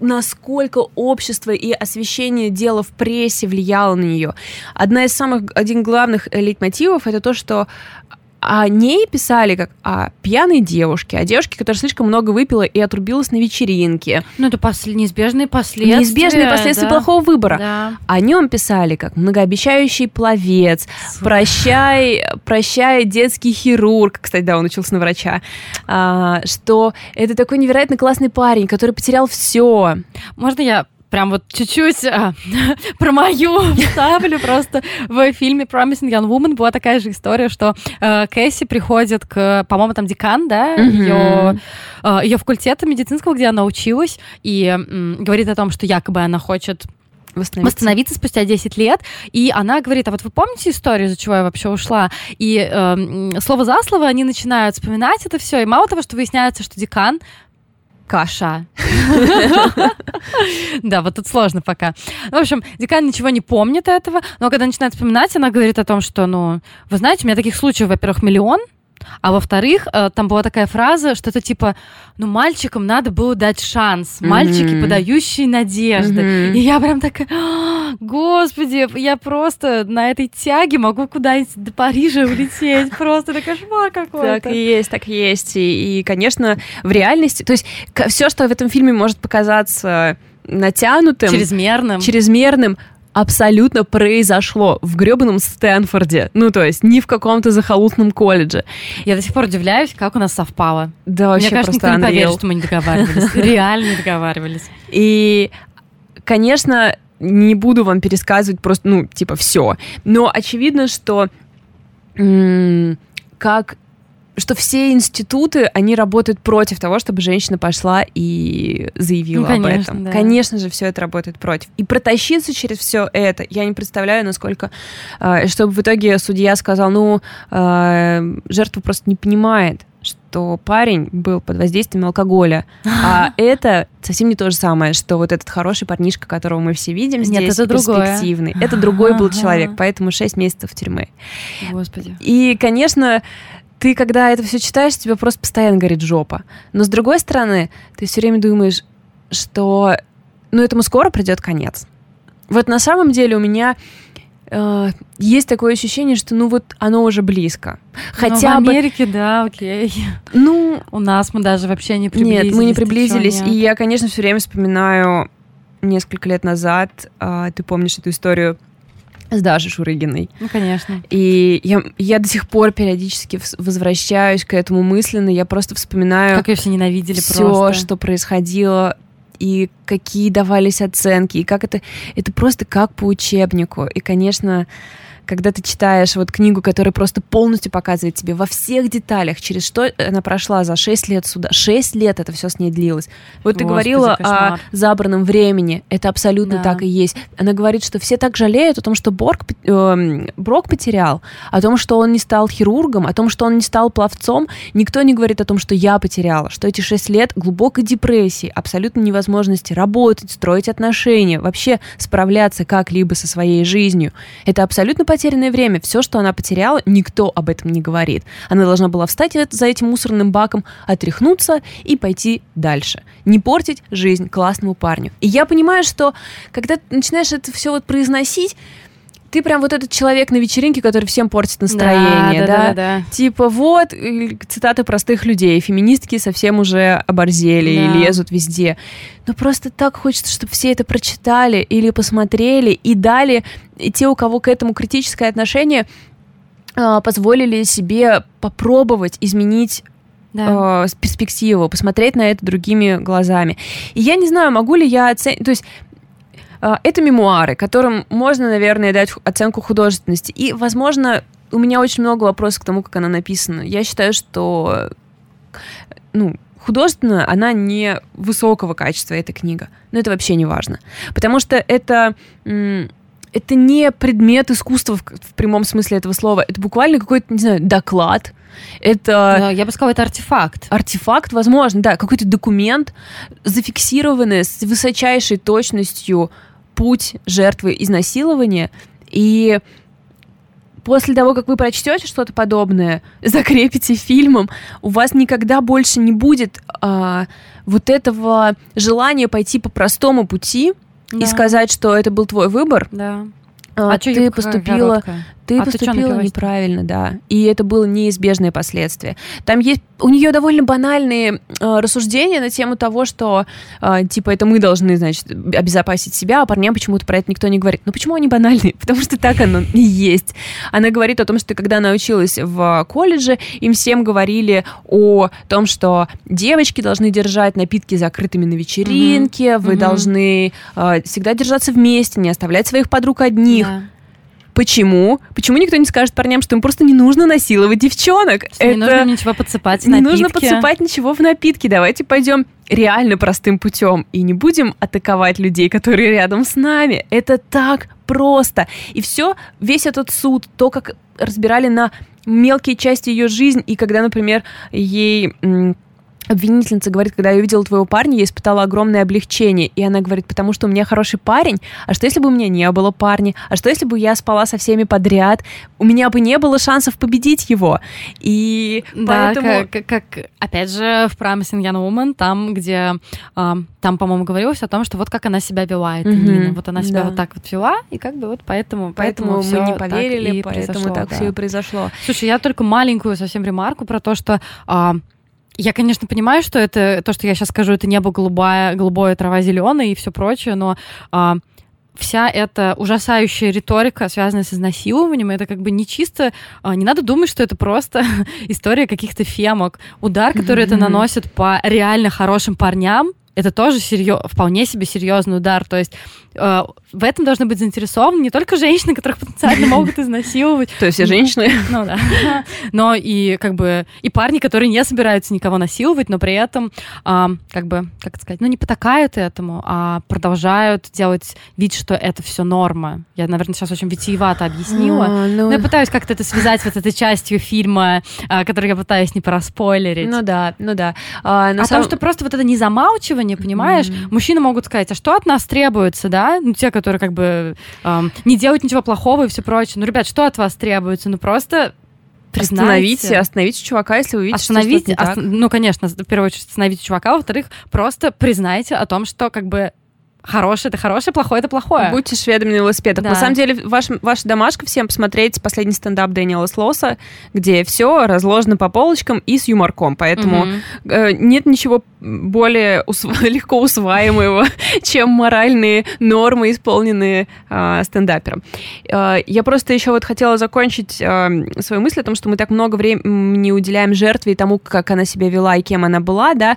насколько общество и освещение дела в прессе влияло на нее. Одна из самых, один главных лейтмотивов это то, что о ней писали как о пьяной девушке, о девушке, которая слишком много выпила и отрубилась на вечеринке.
Ну, это пос... неизбежные последствия.
Неизбежные последствия да. плохого выбора. Да. О нем писали как многообещающий пловец, прощай, прощай, детский хирург. Кстати, да, он учился на врача. А, что это такой невероятно классный парень, который потерял все.
Можно я прям вот чуть-чуть а, про мою вставлю просто в фильме Promising Young Woman была такая же история, что э, Кэсси приходит к, по-моему, там декан, да, mm-hmm. ее, э, ее факультета медицинского, где она училась, и м, говорит о том, что якобы она хочет восстановиться. восстановиться спустя 10 лет. И она говорит, а вот вы помните историю, из-за чего я вообще ушла? И э, слово за слово они начинают вспоминать это все. И мало того, что выясняется, что декан каша. Да, вот тут сложно пока. В общем, декан ничего не помнит этого, но когда начинает вспоминать, она говорит о том, что, ну, вы знаете, у меня таких случаев, во-первых, миллион, а во-вторых, э, там была такая фраза, что это типа, ну, мальчикам надо было дать шанс. Мальчики, mm-hmm. подающие надежды. Mm-hmm. И я прям такая, господи, я просто на этой тяге могу куда-нибудь до Парижа улететь. Просто это кошмар какой-то.
Так и есть, так и есть. И, и, конечно, в реальности, то есть все, что в этом фильме может показаться натянутым,
чрезмерным,
чрезмерным абсолютно произошло в гребаном Стэнфорде. Ну, то есть не в каком-то захолустном колледже.
Я до сих пор удивляюсь, как у нас совпало.
Да, вообще
Мне кажется,
просто
никто не поверит, что мы не договаривались. Реально не договаривались.
И, конечно, не буду вам пересказывать просто, ну, типа, все. Но очевидно, что как что все институты, они работают против того, чтобы женщина пошла и заявила ну, конечно, об этом. Да. Конечно же, все это работает против. И протащиться через все это, я не представляю, насколько, э, чтобы в итоге судья сказал, ну, э, жертва просто не понимает, что парень был под воздействием алкоголя. А это совсем не то же самое, что вот этот хороший парнишка, которого мы все видим здесь, Нет, это перспективный. Другое. Это другой был человек, поэтому 6 месяцев тюрьмы.
Господи.
И, конечно, ты, когда это все читаешь, тебе просто постоянно горит жопа. Но с другой стороны, ты все время думаешь, что ну этому скоро придет конец. Вот на самом деле у меня э, есть такое ощущение, что ну вот оно уже близко.
Хотя Но в Америке, бы... да, окей. Ну, у нас мы даже вообще не приблизились.
Нет, мы не приблизились. И я, конечно, все время вспоминаю несколько лет назад, э, ты помнишь эту историю с Дашей Шурыгиной.
Ну, конечно.
И я, я до сих пор периодически возвращаюсь к этому мысленно. Я просто вспоминаю...
Как ее все ненавидели
все,
просто.
что происходило и какие давались оценки, и как это... Это просто как по учебнику. И, конечно, когда ты читаешь вот книгу, которая просто полностью показывает тебе во всех деталях, через что она прошла за 6 лет суда. 6 лет это все с ней длилось. Вот ты Господи, говорила кошмар. о забранном времени. Это абсолютно да. так и есть. Она говорит, что все так жалеют о том, что Борг, э, Брок потерял, о том, что он не стал хирургом, о том, что он не стал пловцом. Никто не говорит о том, что я потеряла, что эти 6 лет глубокой депрессии, абсолютно невозможности работать, строить отношения, вообще справляться как-либо со своей жизнью. Это абсолютно потерянное время. Все, что она потеряла, никто об этом не говорит. Она должна была встать за этим мусорным баком, отряхнуться и пойти дальше. Не портить жизнь классному парню. И я понимаю, что когда ты начинаешь это все вот произносить, ты прям вот этот человек на вечеринке, который всем портит настроение, да? да, да? да, да. Типа вот цитаты простых людей, феминистки совсем уже оборзели да. и лезут везде. Но просто так хочется, чтобы все это прочитали или посмотрели и дали и те, у кого к этому критическое отношение, а, позволили себе попробовать изменить да. э, перспективу, посмотреть на это другими глазами. И я не знаю, могу ли я оценить... То есть а, это мемуары, которым можно, наверное, дать оценку художественности. И, возможно, у меня очень много вопросов к тому, как она написана. Я считаю, что ну, художественно она не высокого качества, эта книга. Но это вообще не важно. Потому что это это не предмет искусства в, в прямом смысле этого слова. Это буквально какой-то, не знаю, доклад. Это...
Да, я бы сказала, это артефакт.
Артефакт, возможно, да. Какой-то документ, зафиксированный с высочайшей точностью путь жертвы изнасилования. И после того, как вы прочтете что-то подобное, закрепите фильмом, у вас никогда больше не будет а, вот этого желания пойти по простому пути да. и сказать, что это был твой выбор.
Да.
А, а ты поступила, короткая? Ты а поступила ты неправильно, да. И это было неизбежное последствие. Там есть у нее довольно банальные э, рассуждения на тему того, что э, типа это мы должны, значит, обезопасить себя, а парням почему-то про это никто не говорит. Но почему они банальные? Потому что так оно и есть. Она говорит о том, что когда она училась в колледже, им всем говорили о том, что девочки должны держать напитки закрытыми на вечеринке, mm-hmm. вы mm-hmm. должны э, всегда держаться вместе, не оставлять своих подруг одних. Yeah. Почему? Почему никто не скажет парням, что им просто не нужно насиловать девчонок?
Что Это... Не нужно ничего подсыпать в
напитки. Не нужно подсыпать ничего в напитки. Давайте пойдем реально простым путем и не будем атаковать людей, которые рядом с нами. Это так просто. И все, весь этот суд, то, как разбирали на мелкие части ее жизни, и когда, например, ей обвинительница говорит, когда я увидела твоего парня, я испытала огромное облегчение. И она говорит, потому что у меня хороший парень, а что если бы у меня не было парня? А что если бы я спала со всеми подряд? У меня бы не было шансов победить его. И
да, поэтому... как, как, опять же, в Promising Young Woman, там, где, э, там, по-моему, говорилось о том, что вот как она себя вела, эта mm-hmm. Нина. Вот она себя да. вот так вот вела, и как бы вот поэтому...
Поэтому, поэтому мы не поверили, так поэтому так да. все и произошло.
Слушай, я только маленькую совсем ремарку про то, что... Э, я, конечно, понимаю, что это то, что я сейчас скажу, это небо голубая, голубое, трава зеленая и все прочее, но а, вся эта ужасающая риторика, связанная с изнасилованием, это как бы не чисто... А, не надо думать, что это просто история каких-то фемок. Удар, который mm-hmm. это наносит по реально хорошим парням, это тоже серьез, вполне себе серьезный удар. То есть э, в этом должны быть заинтересованы не только женщины, которых потенциально могут изнасиловать.
То есть все женщины?
Ну да. Но и как бы и парни, которые не собираются никого насиловать, но при этом а, как бы, как сказать, ну не потакают этому, а продолжают делать вид, что это все норма. Я, наверное, сейчас очень витиевато объяснила. А, ну... Но я пытаюсь как-то это связать вот этой частью фильма, а, которую я пытаюсь не проспойлерить.
Ну да, ну да.
А, о том, что просто вот это не замалчивание, понимаешь? Мужчины могут сказать, а что от нас требуется, да? Ну те, которые как бы эм, не делают ничего плохого и все прочее. Ну, ребят, что от вас требуется? Ну, просто
признайте. Остановите, остановите чувака, если вы видите,
остановите,
что
что-то не так. Ну, конечно, в первую очередь остановите чувака, во-вторых, просто признайте о том, что как бы хорошее это хорошее, плохое это плохое.
Будьте шведами на велосипедах. Да. На самом деле, ваш, ваша домашка всем посмотреть последний стендап Дэниела Слоса, где все разложено по полочкам и с юморком. Поэтому угу. э, нет ничего более усв... легко усваиваемого, чем моральные нормы, исполненные э, стендапером. Э, я просто еще вот хотела закончить э, свою мысль о том, что мы так много времени уделяем жертве и тому, как она себя вела и кем она была, да,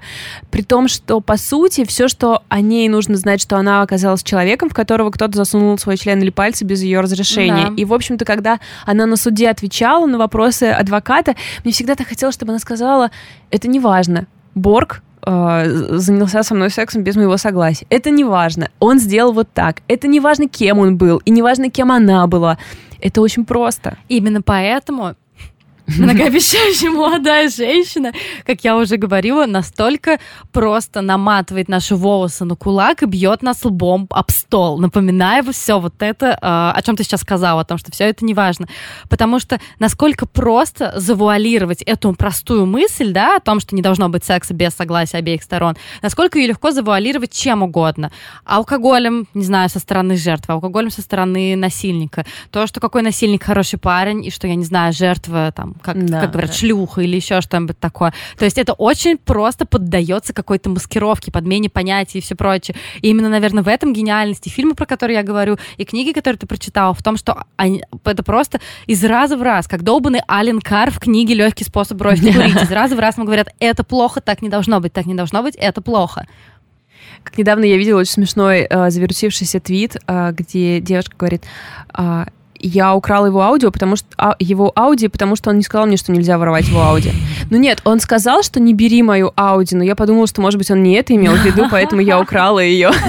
при том, что, по сути, все, что о ней нужно знать, что она оказалась человеком, в которого кто-то засунул свой член или пальцы без ее разрешения. Да. И, в общем-то, когда она на суде отвечала на вопросы адвоката, мне всегда так хотелось, чтобы она сказала, это не важно, Борг э, занялся со мной сексом без моего согласия. Это не важно. Он сделал вот так. Это не важно, кем он был, и не важно, кем она была. Это очень просто.
Именно поэтому многообещающая молодая женщина, как я уже говорила, настолько просто наматывает наши волосы на кулак и бьет нас лбом об стол, напоминая все вот это, а, о чем ты сейчас сказала, о том, что все это не важно. Потому что насколько просто завуалировать эту простую мысль, да, о том, что не должно быть секса без согласия обеих сторон, насколько ее легко завуалировать чем угодно. Алкоголем, не знаю, со стороны жертвы, алкоголем со стороны насильника. То, что какой насильник хороший парень, и что, я не знаю, жертва там как, да, как говорят, да. шлюха или еще что-нибудь такое. То есть это очень просто поддается какой-то маскировке, подмене понятий и все прочее. И именно, наверное, в этом гениальности фильма, про который я говорю, и книги, которые ты прочитала, в том, что они, это просто из раза в раз, как долбанный Ален Кар в книге «Легкий способ бросить курить». Из раза в раз ему говорят, это плохо, так не должно быть, так не должно быть, это плохо.
Как недавно я видела очень смешной э, завертевшийся твит, э, где девушка говорит, э, я украла его аудио, потому что а, его аудио, потому что он не сказал мне, что нельзя воровать его аудио. Ну нет, он сказал, что не бери мою аудио, но я подумала, что, может быть, он не это имел в виду, поэтому я украла ее.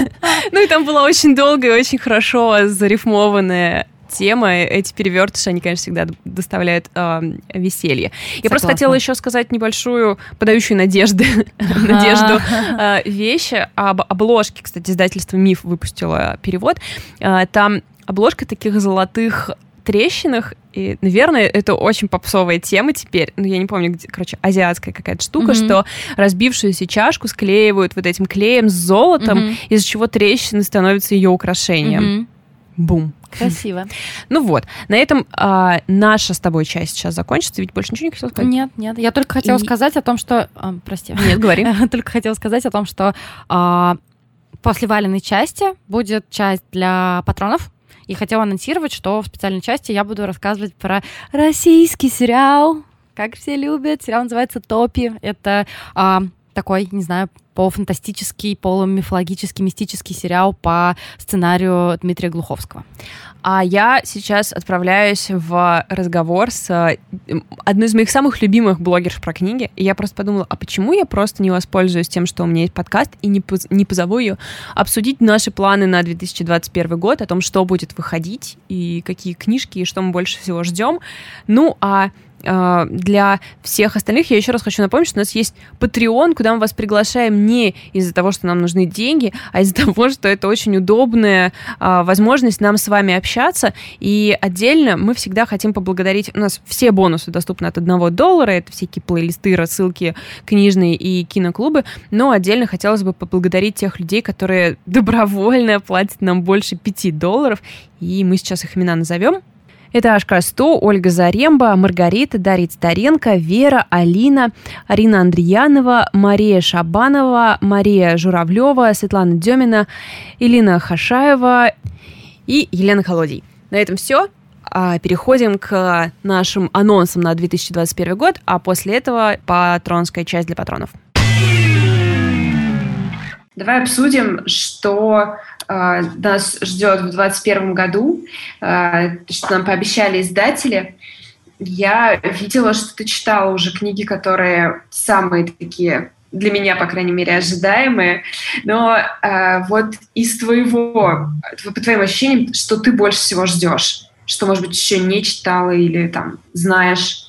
Ну и там была очень долгая и очень хорошо зарифмованная тема, эти перевертыши, они, конечно, всегда доставляют э, веселье. Я Согласна. просто хотела еще сказать небольшую, подающую надежды, надежду э, вещи об обложке. Кстати, издательство «Миф» выпустило перевод. Э, там обложка таких золотых трещинах, и, наверное, это очень попсовая тема теперь, ну, я не помню, где, короче, азиатская какая-то штука, mm-hmm. что разбившуюся чашку склеивают вот этим клеем с золотом, mm-hmm. из-за чего трещины становятся ее украшением. Mm-hmm. Бум.
Красиво.
Ну вот, на этом а, наша с тобой часть сейчас закончится, ведь больше ничего не хотела сказать.
Нет, нет, я только хотела и... сказать о том, что... А, прости.
Нет, говори.
только хотела сказать о том, что а, после валенной части будет часть для патронов, и хотела анонсировать, что в специальной части я буду рассказывать про российский сериал, как все любят. Сериал называется «Топи». Это а, такой, не знаю, полуфантастический, полумифологический, мистический сериал по сценарию Дмитрия Глуховского.
А я сейчас отправляюсь в разговор с одной из моих самых любимых блогерш про книги. И я просто подумала, а почему я просто не воспользуюсь тем, что у меня есть подкаст, и не, поз не позову ее обсудить наши планы на 2021 год, о том, что будет выходить, и какие книжки, и что мы больше всего ждем. Ну, а, для всех остальных я еще раз хочу напомнить, что у нас есть Patreon, куда мы вас приглашаем не из-за того, что нам нужны деньги, а из-за того, что это очень удобная а, возможность нам с вами общаться. И отдельно мы всегда хотим поблагодарить... У нас все бонусы доступны от одного доллара, это всякие плейлисты, рассылки книжные и киноклубы, но отдельно хотелось бы поблагодарить тех людей, которые добровольно платят нам больше 5 долларов, и мы сейчас их имена назовем. Это Ашка-100, Ольга Заремба, Маргарита, Дарья Старенко, Вера, Алина, Арина Андреянова, Мария Шабанова, Мария Журавлева, Светлана Демина, Илина Хашаева и Елена Холодий. На этом все. А, переходим к нашим анонсам на 2021 год, а после этого патронская часть для патронов. Давай обсудим, что э, нас ждет в 2021 году, э, что нам пообещали издатели. Я видела, что ты читала уже книги, которые самые такие для меня, по крайней мере, ожидаемые. Но э, вот из твоего, по твоим ощущениям, что ты больше всего ждешь? Что, может быть, еще не читала или там знаешь,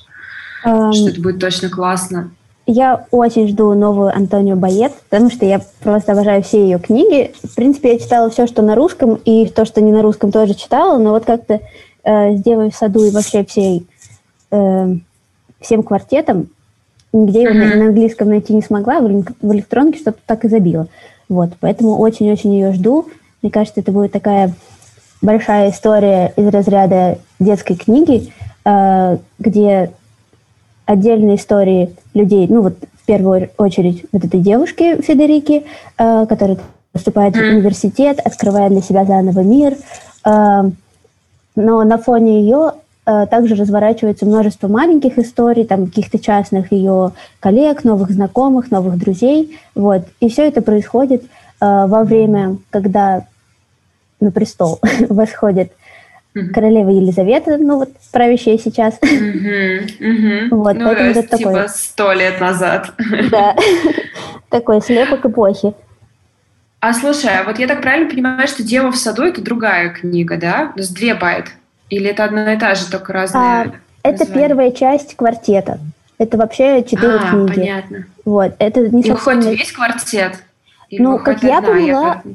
um, что это будет точно классно?
Я очень жду новую Антонио Байет, потому что я просто обожаю все ее книги. В принципе, я читала все, что на русском, и то, что не на русском, тоже читала, но вот как-то э, с «Девой в саду» и вообще всей, э, всем квартетом нигде его mm-hmm. на, английском найти не смогла, в, в электронке что-то так и забила. Вот, поэтому очень-очень ее жду. Мне кажется, это будет такая большая история из разряда детской книги, э, где отдельные истории людей, ну вот в первую очередь вот этой девушки Федерики, э, которая поступает mm. в университет, открывает для себя заново мир. Э, но на фоне ее э, также разворачивается множество маленьких историй, там каких-то частных ее коллег, новых знакомых, новых друзей. Вот. И все это происходит э, во время, когда на престол восходит mm королева Елизавета, ну вот правящая сейчас.
Mm-hmm. Вот, ну, поэтому это типа сто лет назад.
Да, такой слепок эпохи.
А слушай, а вот я так правильно понимаю, что «Дева в саду» — это другая книга, да? То есть две байт? Или это одна и та же, только разные а,
Это первая часть квартета. Это вообще четыре а, книги.
понятно.
Вот, это
не и выходит весь квартет?
Или ну, как я поняла, я...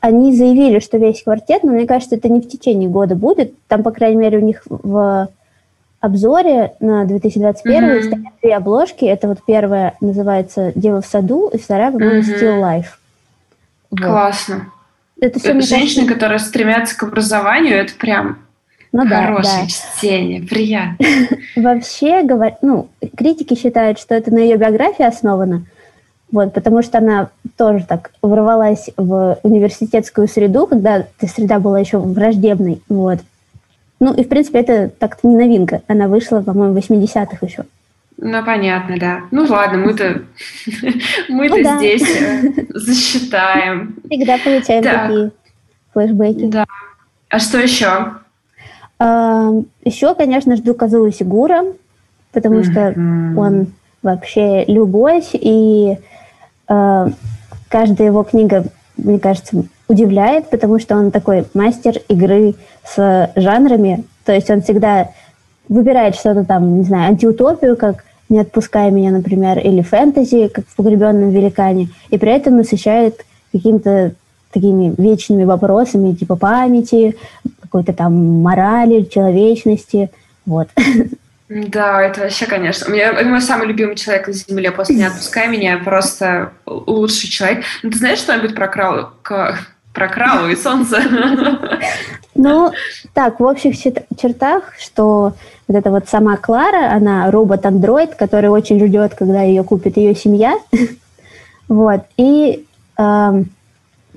они заявили, что весь квартет, но мне кажется, это не в течение года будет. Там, по крайней мере, у них в обзоре на 2021 mm-hmm. стоят две обложки. Это вот первая называется «Дева в саду», и вторая, по-моему, mm-hmm. «Still Life».
Вот. Классно. Это все, Женщины, кажется... которые стремятся к образованию, это прям ну, хорошее да, чтение, приятно.
Вообще, говор... ну, критики считают, что это на ее биографии основано, вот, потому что она тоже так ворвалась в университетскую среду, когда эта среда была еще враждебной, вот. Ну, и, в принципе, это так-то не новинка. Она вышла, по-моему, в 80-х еще.
Ну, понятно, да. Ну, ладно, мы-то мы-то ну, да. здесь э, засчитаем.
Всегда получаем так. такие флешбеки.
Да. А что еще?
А, еще, конечно, жду Казула Сигура, потому что он вообще любовь, и каждая его книга, мне кажется, удивляет, потому что он такой мастер игры с жанрами, то есть он всегда выбирает что-то там, не знаю, антиутопию, как «Не отпускай меня», например, или фэнтези, как в «Погребенном великане», и при этом насыщает какими-то такими вечными вопросами, типа памяти, какой-то там морали, человечности, вот.
Да, это вообще, конечно. У меня, мой самый любимый человек на Земле. После «Не отпускай меня» просто лучший человек. Ну, ты знаешь что-нибудь про, крау... про Крау и Солнце?
Ну, так, в общих чертах, что вот эта вот сама Клара, она робот-андроид, который очень ждет, когда ее купит ее семья. Вот. И э,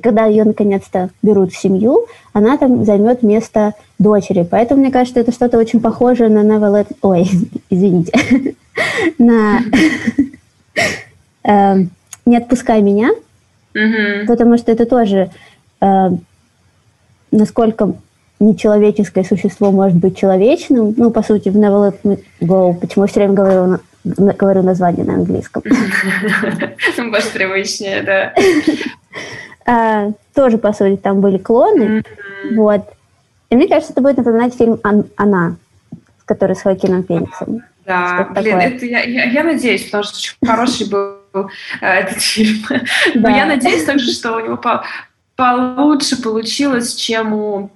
когда ее наконец-то берут в семью, она там займет место дочери. Поэтому мне кажется, это что-то очень похожее на Never Let... Ой, извините. на э, «Не отпускай меня», потому что это тоже э, насколько нечеловеческое существо может быть человечным. Ну, по сути, в Never Let Me Go, почему я все время говорю, говорю название на английском.
Больше привычнее, да.
А, тоже, по сути, там были клоны. Вот. И мне кажется, это будет напоминать фильм «Она», который с Хоакином Фениксом.
Да, блин, это я, я, я надеюсь, потому что очень хороший был э, этот фильм. Но я надеюсь также, что у него по, получше получилось, чем у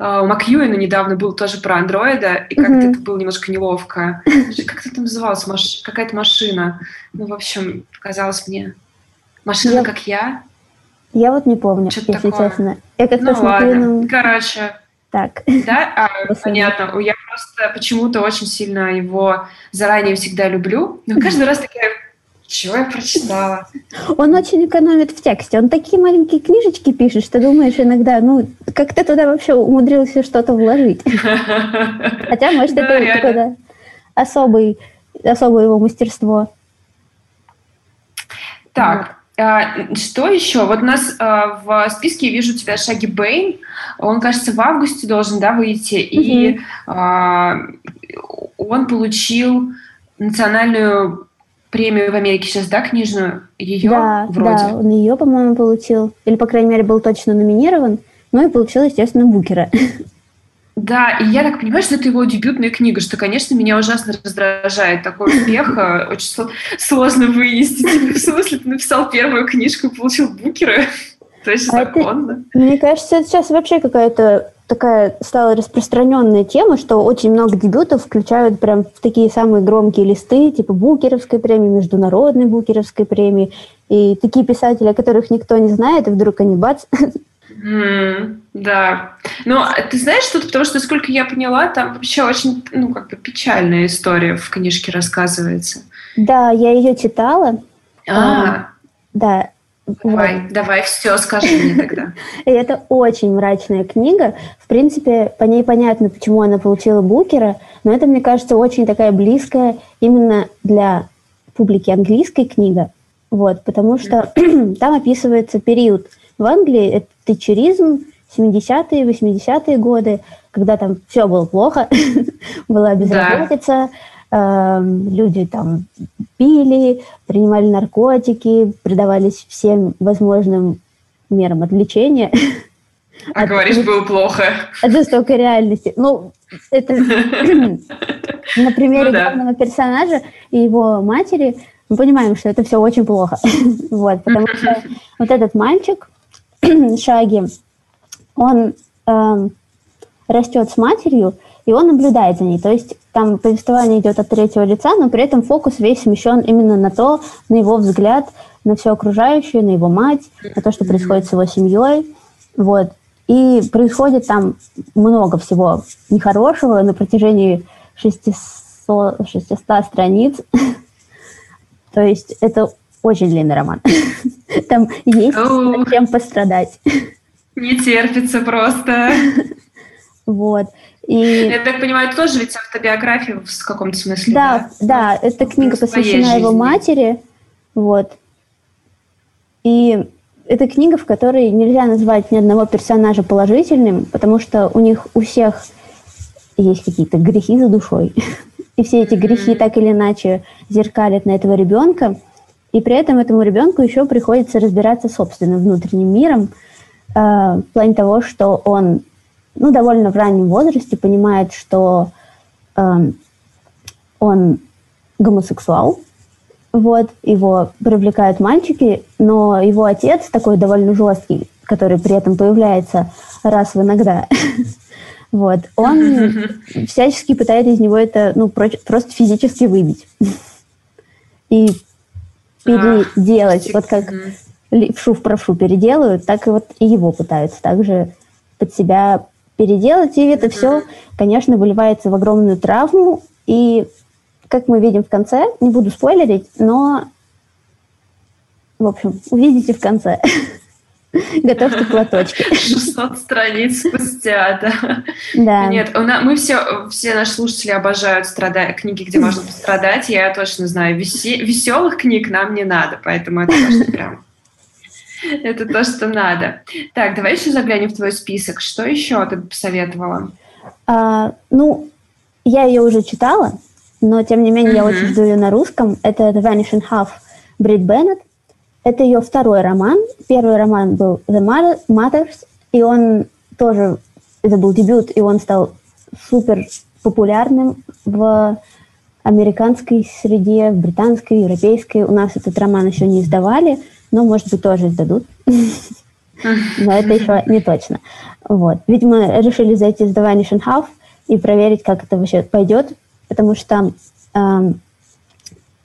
Uh, у Макьюина недавно был тоже про андроида, и как-то mm-hmm. это было немножко неловко. Как это называлось? Маш... Какая-то машина. Ну, в общем, показалось мне. Машина, я... как я.
Я вот не помню, Что-то если такое. честно. Я как-то
ну, смотрю... ладно. Короче.
Так.
Да? А, понятно. Я просто почему-то очень сильно его заранее всегда люблю. Но каждый раз такая чего я прочитала?
Он очень экономит в тексте. Он такие маленькие книжечки пишет, что думаешь иногда, ну, как ты туда вообще умудрился что-то вложить? Хотя, может, это особый, особое его мастерство.
Так, что еще? Вот у нас а, в списке вижу у тебя Шаги Бэйн. Он, кажется, в августе должен да, выйти. И а, он получил национальную премию в Америке сейчас, да, книжную? Ее
да,
вроде?
Да, он ее, по-моему, получил. Или, по крайней мере, был точно номинирован. Ну и получил, естественно, Букера.
Да, и я так понимаю, что это его дебютная книга, что, конечно, меня ужасно раздражает такой успех. Э, очень сложно вынести. Типа, в смысле, ты написал первую книжку и получил Букера? То есть а законно.
Мне кажется, это сейчас вообще какая-то такая стала распространенная тема, что очень много дебютов включают прям в такие самые громкие листы, типа Букеровской премии, Международной Букеровской премии. И такие писатели, о которых никто не знает, и вдруг они бац.
Mm, да. Ну, ты знаешь что-то, потому что, насколько я поняла, там вообще очень, ну, как бы печальная история в книжке рассказывается.
Да, я ее читала.
А,
да.
Давай, вот. давай, все, скажи мне тогда.
Это очень мрачная книга. В принципе, по ней понятно, почему она получила Букера, но это, мне кажется, очень такая близкая именно для публики английской книга. Вот, потому что там описывается период в Англии, это тетчеризм, 70-е, 80-е годы, когда там все было плохо, была безработица, да. э, люди там пили, принимали наркотики, предавались всем возможным мерам отвлечения.
А от, говоришь, было плохо.
От жестокой реальности. Ну, это на примере ну, да. главного персонажа и его матери мы понимаем, что это все очень плохо. вот, потому что вот этот мальчик, Шаги, он э, растет с матерью, и он наблюдает за ней. То есть там повествование идет от третьего лица, но при этом фокус весь смещен именно на то, на его взгляд, на все окружающее, на его мать, на то, что происходит с его семьей. Вот. И происходит там много всего нехорошего на протяжении 600, 600 страниц. то есть это очень длинный роман. Там есть чем пострадать.
Не терпится просто.
Вот.
И... Я так понимаю, это тоже ведь автобиография в каком-то смысле.
Да, да, да это книга посвящена его матери. Вот. И это книга, в которой нельзя назвать ни одного персонажа положительным, потому что у них у всех есть какие-то грехи за душой. И все эти грехи так или иначе зеркалят на этого ребенка. И при этом этому ребенку еще приходится разбираться собственным внутренним миром, э, в плане того, что он ну, довольно в раннем возрасте понимает, что э, он гомосексуал, вот, его привлекают мальчики, но его отец такой довольно жесткий, который при этом появляется раз в иногда, вот, он всячески пытается из него это, ну, просто физически выбить. И переделать, вот как левшу в правшу переделают, так и вот и его пытаются также под себя переделать, и это все, конечно, выливается в огромную травму, и, как мы видим в конце, не буду спойлерить, но, в общем, увидите в конце. Готовьте платочки.
600 страниц спустя, да. Да. Нет, у нас, мы все, все наши слушатели обожают страда... книги, где можно пострадать. Я точно знаю, весе... веселых книг нам не надо, поэтому это тоже прям это то, что надо. Так, давай еще заглянем в твой список. Что еще ты бы посоветовала?
А, ну, я ее уже читала, но тем не менее mm-hmm. я очень жду ее на русском. Это The Vanishing Half Брит Беннет. Это ее второй роман. Первый роман был The Mothers, и он тоже, это был дебют, и он стал супер популярным в американской среде, в британской, европейской. У нас этот роман еще не издавали, но, может быть, тоже издадут. Но это еще не точно. Вот. Видимо, решили зайти The Vanishing Half и проверить, как это вообще пойдет, потому что э,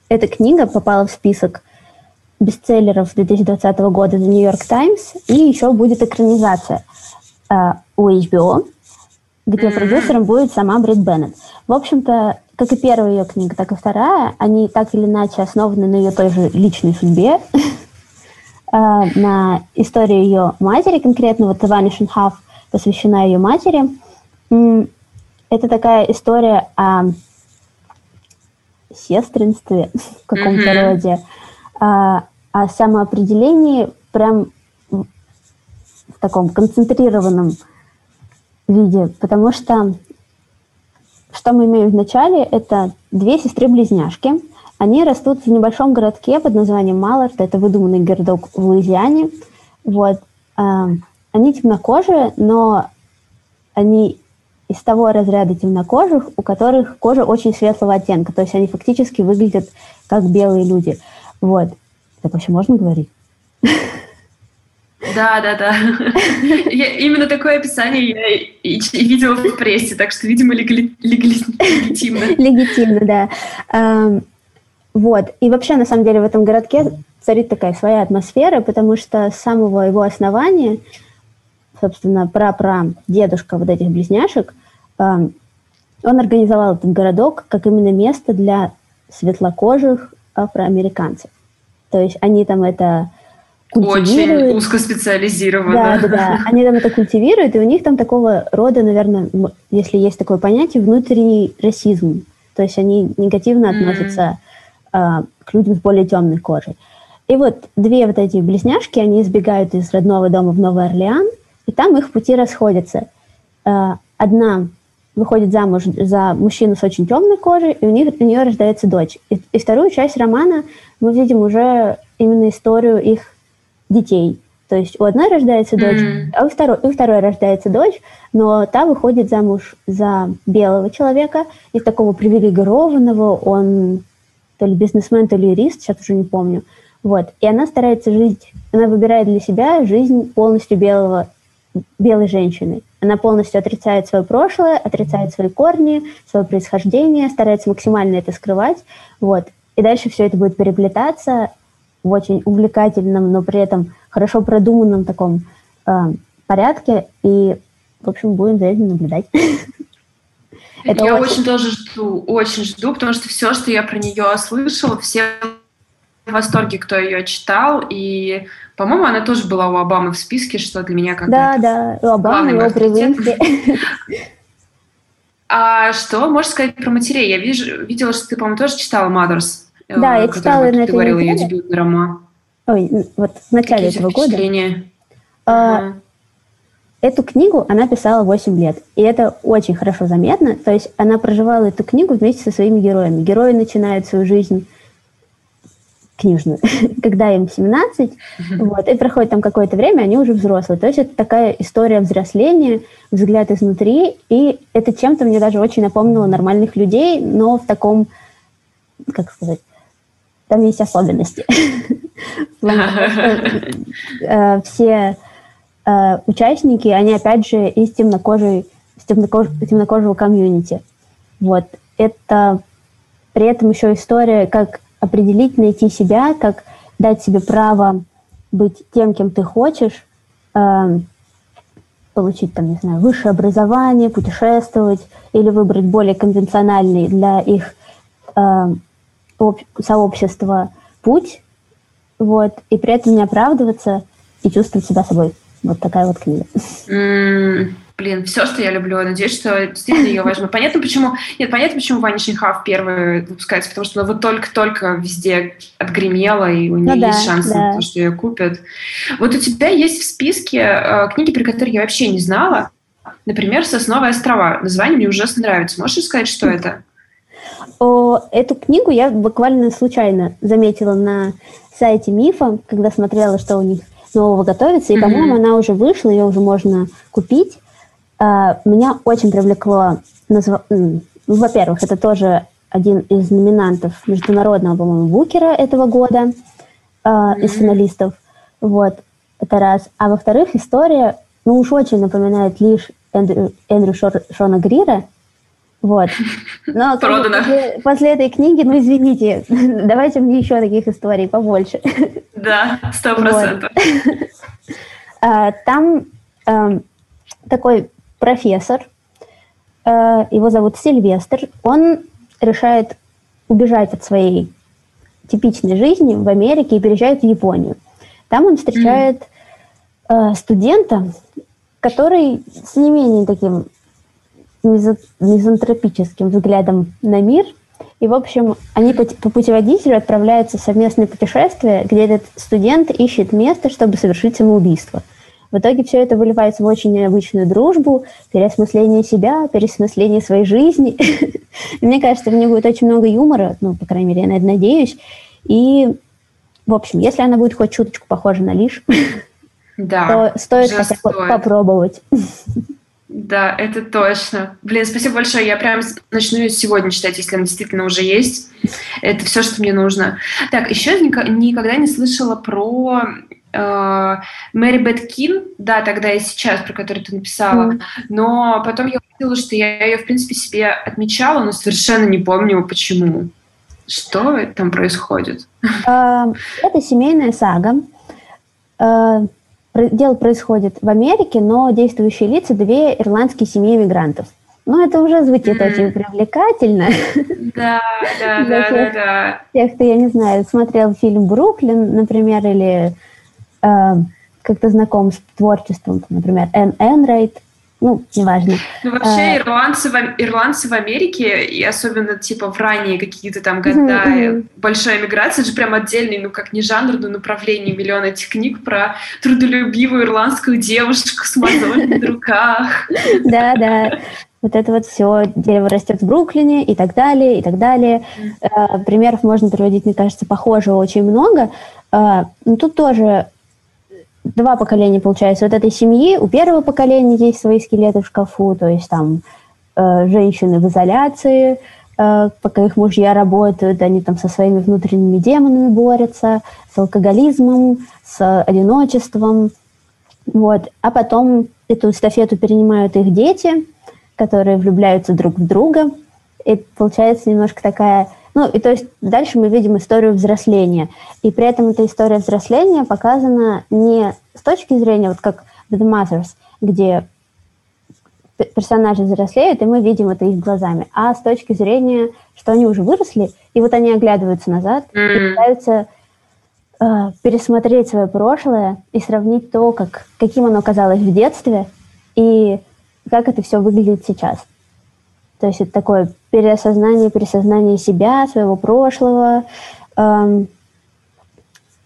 эта книга попала в список бестселлеров 2020 года The New York Times, и еще будет экранизация э, у HBO, где mm-hmm. продюсером будет сама Брит Беннет. В общем-то, как и первая ее книга, так и вторая, они так или иначе основаны на ее той же личной судьбе, э, на историю ее матери, конкретно вот Vanishing Half посвящена ее матери. Это такая история о сестринстве в каком-то mm-hmm. роде, а, о самоопределении прям в таком концентрированном виде, потому что что мы имеем в начале, это две сестры-близняшки. Они растут в небольшом городке под названием Маллард, это выдуманный городок в Луизиане. Вот. А, они темнокожие, но они из того разряда темнокожих, у которых кожа очень светлого оттенка, то есть они фактически выглядят как белые люди. Вот. Так вообще можно говорить?
Да, да, да. Я, именно такое описание я и, и, и видела в прессе, так что, видимо, легали, легали, легитимно.
Легитимно, да. Um, вот. И вообще, на самом деле, в этом городке царит такая своя атмосфера, потому что с самого его основания, собственно, пра-пра дедушка вот этих близняшек, um, он организовал этот городок как именно место для светлокожих афроамериканцев То есть они там это
культивируют. Очень узкоспециализированно.
Да, да, да. Они там это культивируют, и у них там такого рода, наверное, если есть такое понятие, внутренний расизм. То есть они негативно относятся mm. к людям с более темной кожей. И вот две вот эти близняшки, они избегают из родного дома в Новый Орлеан, и там их пути расходятся. А, одна выходит замуж за мужчину с очень темной кожей, и у, них, у нее рождается дочь. И, и вторую часть романа мы видим уже именно историю их детей. То есть у одной рождается дочь, mm. а у второй, у второй рождается дочь, но та выходит замуж за белого человека, из такого привилегированного, он то ли бизнесмен, то ли юрист, сейчас уже не помню. Вот. И она старается жить, она выбирает для себя жизнь полностью белого, белой женщины. Она полностью отрицает свое прошлое, отрицает свои корни, свое происхождение, старается максимально это скрывать. Вот. И дальше все это будет переплетаться в очень увлекательном, но при этом хорошо продуманном таком э, порядке. И, в общем, будем за этим наблюдать.
Это я очень... очень тоже жду, очень жду, потому что все, что я про нее слышала, все в восторге, кто ее читал, и, по-моему, она тоже была у Обамы в списке, что для меня как
Да, да, у Обамы, его при
А что можешь сказать про матерей? Я вижу, видела, что ты, по-моему, тоже читала «Mothers».
Э, да, я читала
на Ты говорила, ее дебютный роман.
Ой, вот в начале этого года. А, Эту книгу она писала 8 лет, и это очень хорошо заметно. То есть она проживала эту книгу вместе со своими героями. Герои начинают свою жизнь книжную, когда им 17, вот, и проходит там какое-то время, они уже взрослые. То есть это такая история взросления, взгляд изнутри, и это чем-то мне даже очень напомнило нормальных людей, но в таком, как сказать, там есть особенности. Э, все э, участники, они опять же из темнокожей, темнокожего комьюнити. Вот. Это при этом еще история, как определить, найти себя, как дать себе право быть тем, кем ты хочешь, э, получить там, не знаю, высшее образование, путешествовать или выбрать более конвенциональный для их сообщества путь, вот, и при этом не оправдываться и чувствовать себя собой. Вот такая вот книга.
Mm, блин, все, что я люблю. Надеюсь, что действительно ее возьму. Понятно, почему... Нет, понятно, почему Ваня Шинхав первый выпускается, потому что она вот только-только везде отгремела, и у нее ну, есть да, шанс да. на то, что ее купят. Вот у тебя есть в списке э, книги, про которые я вообще не знала. Например, «Сосновые острова». Название мне ужасно нравится. Можешь сказать, что это?
Эту книгу я буквально случайно заметила на сайте Мифа, когда смотрела, что у них нового готовится, и, по-моему, она уже вышла, ее уже можно купить. А, меня очень привлекло, ну, во-первых, это тоже один из номинантов международного, по-моему, Букера этого года, mm-hmm. из финалистов. Вот, это раз. А во-вторых, история, ну, уж очень напоминает лишь Эндрю, Эндрю Шор, Шона Грира, вот. Но После, после этой книги, ну извините, давайте мне еще таких историй побольше.
Да, сто процентов.
А, там эм, такой профессор, э, его зовут Сильвестр, он решает убежать от своей типичной жизни в Америке и переезжает в Японию. Там он встречает mm. студента, который с не менее таким мизантропическим взглядом на мир. И, в общем, они по, путеводителю отправляются в совместное путешествие, где этот студент ищет место, чтобы совершить самоубийство. В итоге все это выливается в очень необычную дружбу, переосмысление себя, переосмысление своей жизни. Мне кажется, в ней будет очень много юмора, ну, по крайней мере, я на это надеюсь. И, в общем, если она будет хоть чуточку похожа на Лиш, то стоит хотя бы попробовать.
Да, это точно. Блин, спасибо большое. Я прям начну сегодня читать, если она действительно уже есть. Это все, что мне нужно. Так, еще никогда не слышала про э, Мэри Бет Кин, да, тогда и сейчас, про которую ты написала, mm. но потом я увидела, что я ее, в принципе, себе отмечала, но совершенно не помню, почему. Что там происходит?
Э, это семейная сага. Дело происходит в Америке, но действующие лица – две ирландские семьи иммигрантов. Ну, это уже звучит mm. очень привлекательно.
Да, да, да, да, да.
Тех, кто, я не знаю, смотрел фильм «Бруклин», например, или э, как-то знаком с творчеством, например, Энн Энрайт, ну, неважно.
Ну, вообще, а, ирландцы, в, ирландцы в Америке, и особенно, типа, в ранние какие-то там года mm-hmm. большая миграция, это же прям отдельный, ну, как не жанр, но направление, миллион этих книг про трудолюбивую ирландскую девушку с мозолями в руках.
Да, да. Вот это вот все, дерево растет в Бруклине и так далее, и так далее. Э, примеров можно приводить, мне кажется, похожего очень много. Э, но тут тоже два поколения, получается, вот этой семьи. У первого поколения есть свои скелеты в шкафу, то есть там э, женщины в изоляции, э, пока их мужья работают, они там со своими внутренними демонами борются, с алкоголизмом, с одиночеством. Вот. А потом эту эстафету перенимают их дети, которые влюбляются друг в друга. И получается немножко такая ну, и то есть дальше мы видим историю взросления. И при этом эта история взросления показана не с точки зрения, вот как в The Mothers, где персонажи взрослеют, и мы видим это их глазами, а с точки зрения, что они уже выросли, и вот они оглядываются назад mm-hmm. и пытаются э, пересмотреть свое прошлое и сравнить то, как, каким оно казалось в детстве, и как это все выглядит сейчас. То есть это такое переосознание, пересознание себя, своего прошлого, эм,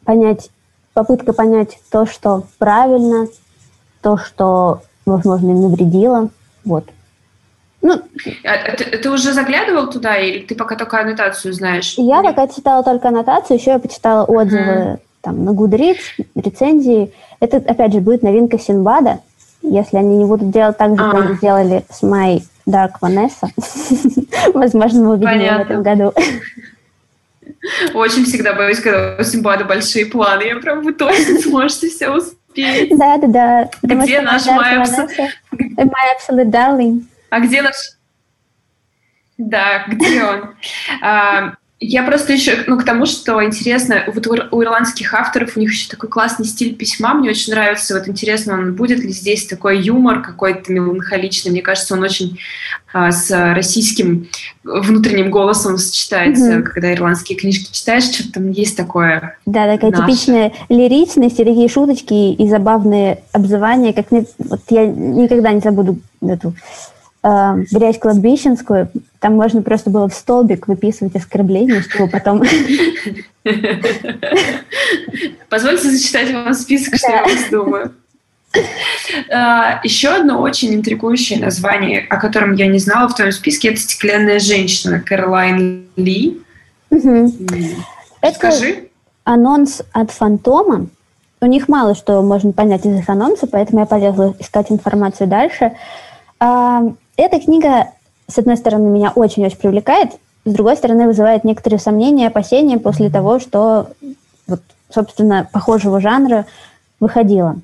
понять, попытка понять то, что правильно, то, что, возможно, им навредило. Вот.
Ну, а ты, ты уже заглядывал туда, или ты пока только аннотацию знаешь?
Я пока читала только аннотацию, еще я почитала отзывы mm-hmm. там, на Goodreads, рецензии. Это, опять же, будет новинка Синбада. Если они не будут делать так же, как они сделали с Май Dark Vanessa. Возможно, мы увидим в этом году.
Очень всегда боюсь, когда у Симбада большие планы. Я прям, вы точно сможете все успеть.
Да, да, да.
Где наш My
Absolute Darling?
А где наш... Да, где он? Я просто еще, ну, к тому, что интересно, вот у, у ирландских авторов у них еще такой классный стиль письма, мне очень нравится, вот интересно, он будет ли здесь такой юмор какой-то меланхоличный, мне кажется, он очень а, с российским внутренним голосом сочетается, mm-hmm. когда ирландские книжки читаешь, что-то там есть такое.
Да, такая наше. типичная лиричность и такие шуточки и забавные обзывания, как мне, вот я никогда не забуду эту э, грязь кладбищенскую, там можно просто было в столбик выписывать оскорбления, чтобы потом...
Позвольте зачитать вам список, что я вас думаю. А, еще одно очень интригующее название, о котором я не знала в твоем списке, это «Стеклянная женщина» Кэролайн Ли.
Скажи. анонс от «Фантома». У них мало что можно понять из их анонса, поэтому я полезла искать информацию дальше. Эта книга, с одной стороны, меня очень-очень привлекает, с другой стороны, вызывает некоторые сомнения, опасения после того, что, вот, собственно, похожего жанра выходило.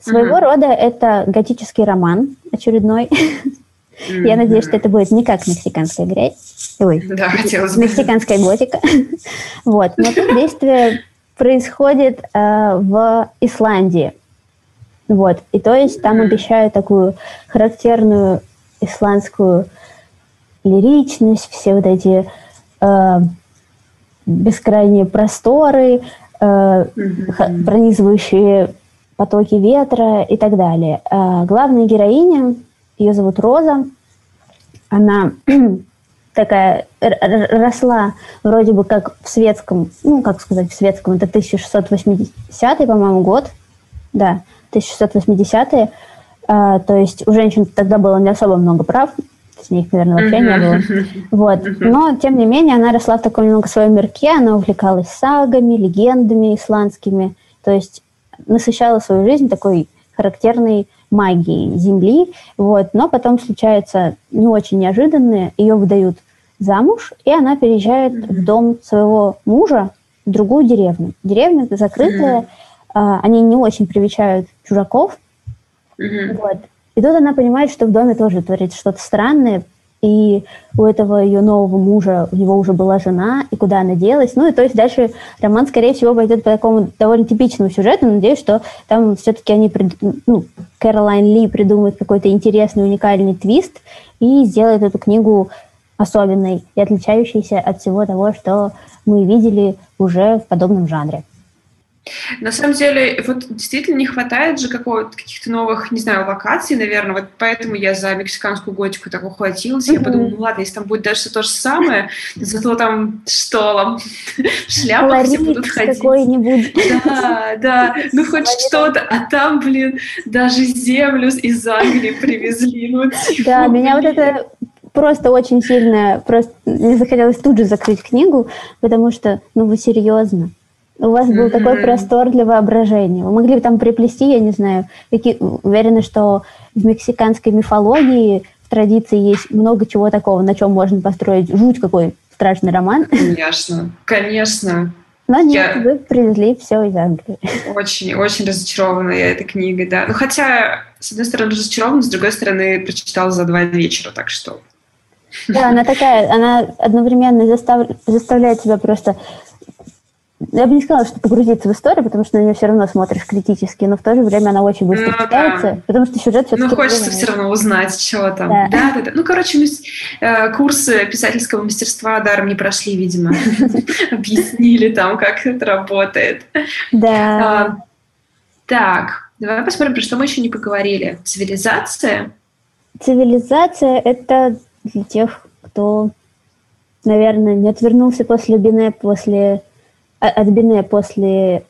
Своего mm-hmm. рода это готический роман очередной. Mm-hmm. Я надеюсь, что это будет не как мексиканская грязь. Ой,
да, хотелось.
Мексиканская готика. вот. Но тут действие происходит э, в Исландии. Вот. И то есть там обещают такую характерную исландскую лиричность, все вот эти э, бескрайние просторы, э, mm-hmm. пронизывающие потоки ветра и так далее. Э, главная героиня, ее зовут Роза, она такая росла вроде бы как в светском, ну, как сказать, в светском, это 1680 по-моему, год, да, 1680-е, а, то есть у женщин тогда было не особо много прав, с них, наверное, вообще не было. Вот. Но, тем не менее, она росла в таком немного своем мирке, она увлекалась сагами, легендами исландскими, то есть насыщала свою жизнь такой характерной магией Земли, вот. но потом случается не очень неожиданное, ее выдают замуж, и она переезжает в дом своего мужа в другую деревню. Деревня закрытая, mm-hmm. они не очень привечают чужаков, Mm-hmm. Вот. И тут она понимает, что в доме тоже творится что-то странное, и у этого ее нового мужа, у него уже была жена, и куда она делась. Ну, и то есть дальше роман, скорее всего, пойдет по такому довольно типичному сюжету. Надеюсь, что там все-таки они, ну, Кэролайн Ли придумает какой-то интересный, уникальный твист и сделает эту книгу особенной и отличающейся от всего того, что мы видели уже в подобном жанре.
На самом деле, вот действительно не хватает же какого-то каких-то новых, не знаю, локаций, наверное. Вот поэтому я за мексиканскую готику так ухватилась. Mm-hmm. Я подумала, ну ладно, если там будет дальше то же самое, зато там в шляпах все будут ходить.
какой-нибудь.
Да, да, ну хоть что-то. А там, блин, даже землю из Англии привезли. Ну,
типа, да, меня вот это просто очень сильно, просто мне захотелось тут же закрыть книгу, потому что, ну вы серьезно, у вас был mm-hmm. такой простор для воображения. Вы могли бы там приплести, я не знаю, какие, уверена, что в мексиканской мифологии в традиции есть много чего такого, на чем можно построить жуть какой страшный роман.
Конечно, конечно.
Но нет, я... вы привезли все из Англии.
Очень, очень разочарована я этой книгой, да. Ну, хотя, с одной стороны, разочарована, с другой стороны, прочитала за два вечера, так что...
Да, она такая, она одновременно застав... заставляет тебя просто я бы не сказала, что погрузиться в историю, потому что на нее все равно смотришь критически, но в то же время она очень быстро ну, читается, да. потому что сюжет все-таки...
Ну, хочется все равно узнать, что там. Да, да, да. да. Ну, короче, мы э, курсы писательского мастерства даром не прошли, видимо. Объяснили там, как это работает.
Да.
А, так, давай посмотрим, про что мы еще не поговорили. Цивилизация?
Цивилизация — это для тех, кто, наверное, не отвернулся после Бине, после от Бине после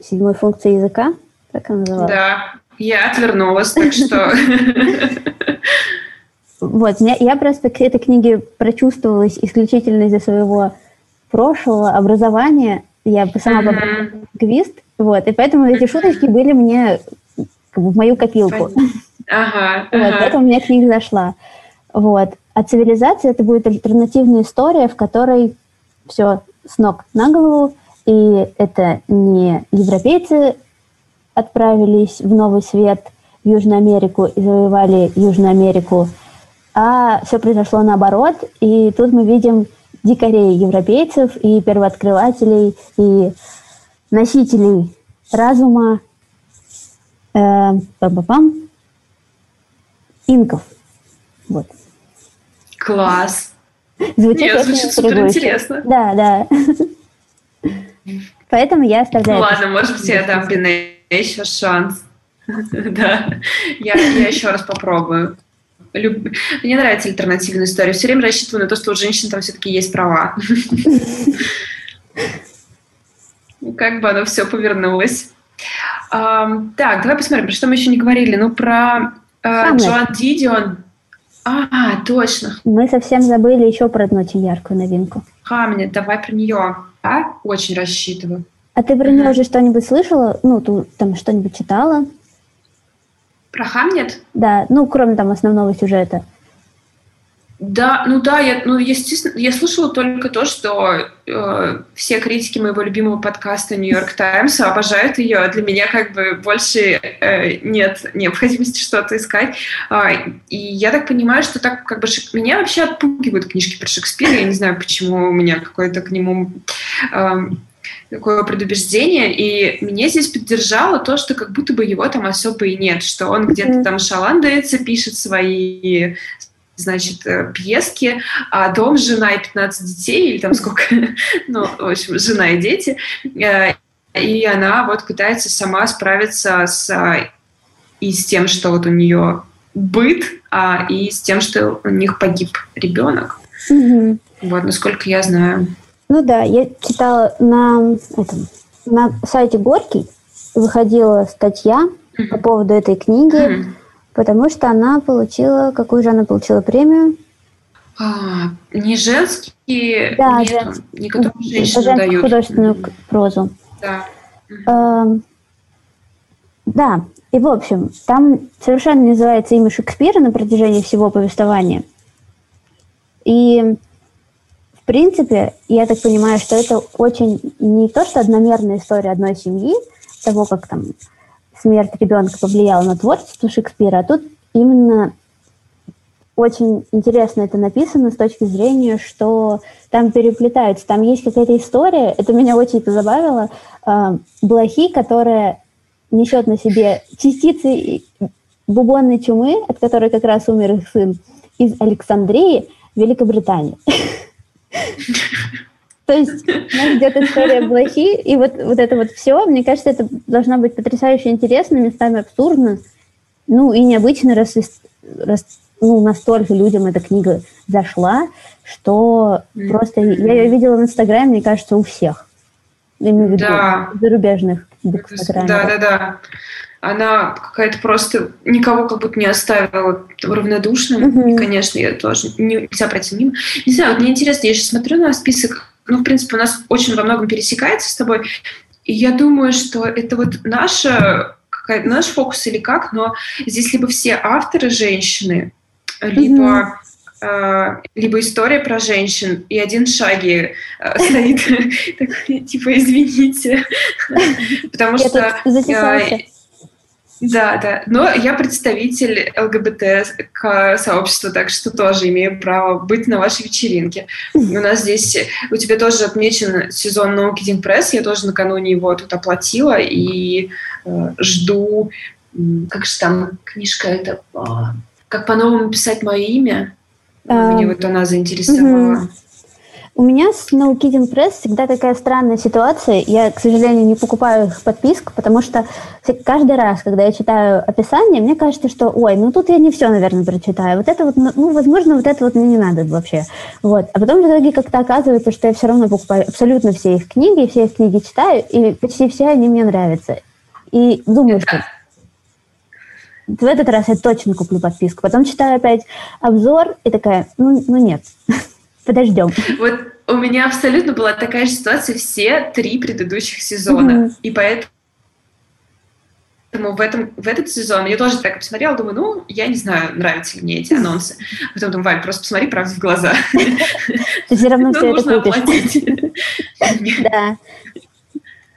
седьмой функции языка, так она называлась?
Да, я отвернулась, так что...
Вот, я просто к этой книге прочувствовалась исключительно из-за своего прошлого образования. Я сама попала лингвист, вот, и поэтому эти шуточки были мне как бы, в мою копилку.
Ага,
вот, ага. поэтому мне книга зашла. Вот. А цивилизация это будет альтернативная история, в которой все с ног на голову, и это не европейцы отправились в Новый Свет, в Южную Америку и завоевали Южную Америку, а все произошло наоборот, и тут мы видим дикарей европейцев и первооткрывателей и носителей разума э, пам-пам-пам, инков. Вот.
Класс.
Звучит,
Нет, звучит супер интересно.
Да, да. Поэтому я оставляю.
Ну ладно, может быть, я дам Бине еще шанс. Да, я, я еще раз попробую. Люб... Мне нравится альтернативная история. Все время рассчитываю на то, что у женщин там все-таки есть права. Как бы оно все повернулось. Так, давай посмотрим, про что мы еще не говорили. Ну, про э, Джоан Дидион. А, точно.
Мы совсем забыли еще про одну очень яркую новинку.
Хамнет, давай про нее. А? Очень рассчитываю.
А ты про нее уже что-нибудь слышала? Ну, ты там что-нибудь читала?
Про Хамнет?
Да, ну, кроме там основного сюжета.
Да, ну да, я, ну, естественно, я слышала только то, что э, все критики моего любимого подкаста Нью-Йорк Таймс обожают ее. Для меня как бы больше э, нет необходимости что-то искать. Э, и я так понимаю, что так как бы Шек... меня вообще отпугивают книжки про Шекспира. Я не знаю, почему у меня какое-то к нему э, такое предубеждение, и меня здесь поддержало то, что как будто бы его там особо и нет, что он где-то там шаландается, пишет свои значит, э, пьески, а дом, жена и 15 детей, или там сколько, ну, в общем, жена и дети, э, и она вот пытается сама справиться с и с тем, что вот у нее быт, а, и с тем, что у них погиб ребенок.
Угу.
Вот, насколько я знаю.
Ну да, я читала на, этом, на сайте Горький, выходила статья угу. по поводу этой книги. Угу потому что она получила... Какую же она получила премию?
А, не женские,
да, нет, жен... не которые женщины дают. художественную прозу.
Да.
А, да, и в общем, там совершенно называется имя Шекспира на протяжении всего повествования. И в принципе, я так понимаю, что это очень не то, что одномерная история одной семьи, того, как там смерть ребенка повлияла на творчество Шекспира, а тут именно очень интересно это написано с точки зрения, что там переплетаются, там есть какая-то история, это меня очень позабавило, э, блохи, которая несет на себе частицы бубонной чумы, от которой как раз умер их сын, из Александрии, Великобритании. То есть у нас идет история блохи, и вот, вот это вот все, мне кажется, это должно быть потрясающе интересно, местами абсурдно, ну и необычно, раз, раз ну, настолько людям эта книга зашла, что mm-hmm. просто я ее видела в Инстаграме, мне кажется, у всех. Именно в виду да. зарубежных.
Да, да, да. Она какая-то просто никого как будто не оставила равнодушным. Mm-hmm. И, конечно, я тоже не, нельзя пройти мимо. Не знаю, вот мне интересно, я сейчас смотрю на список, ну, в принципе, у нас очень во многом пересекается с тобой, и я думаю, что это вот наша наш фокус или как, но здесь либо все авторы женщины, либо Uh, либо история про женщин, и один шаги uh, стоит, типа, извините, потому что... Да, да. Но я представитель ЛГБТ сообщества, так что тоже имею право быть на вашей вечеринке. У нас здесь, у тебя тоже отмечен сезон No Kidding Press, я тоже накануне его тут оплатила и э, жду, как же там книжка это как по-новому писать мое имя. А, Меня вот она заинтересовала.
У меня с No Kidding Press всегда такая странная ситуация. Я, к сожалению, не покупаю их подписку, потому что каждый раз, когда я читаю описание, мне кажется, что, ой, ну тут я не все, наверное, прочитаю. Вот это вот, ну, возможно, вот это вот мне не надо вообще. Вот. А потом в итоге как-то оказывается, что я все равно покупаю абсолютно все их книги, все их книги читаю, и почти все они мне нравятся. И думаю, что в этот раз я точно куплю подписку. Потом читаю опять обзор и такая, ну, ну нет, подождем.
Вот у меня абсолютно была такая же ситуация все три предыдущих сезона. Mm-hmm. И поэтому в, этом, в этот сезон я тоже так посмотрела, думаю, ну, я не знаю, нравятся ли мне эти анонсы. Потом думаю, Валь, просто посмотри правде в глаза.
Ты все равно все это купишь. Да.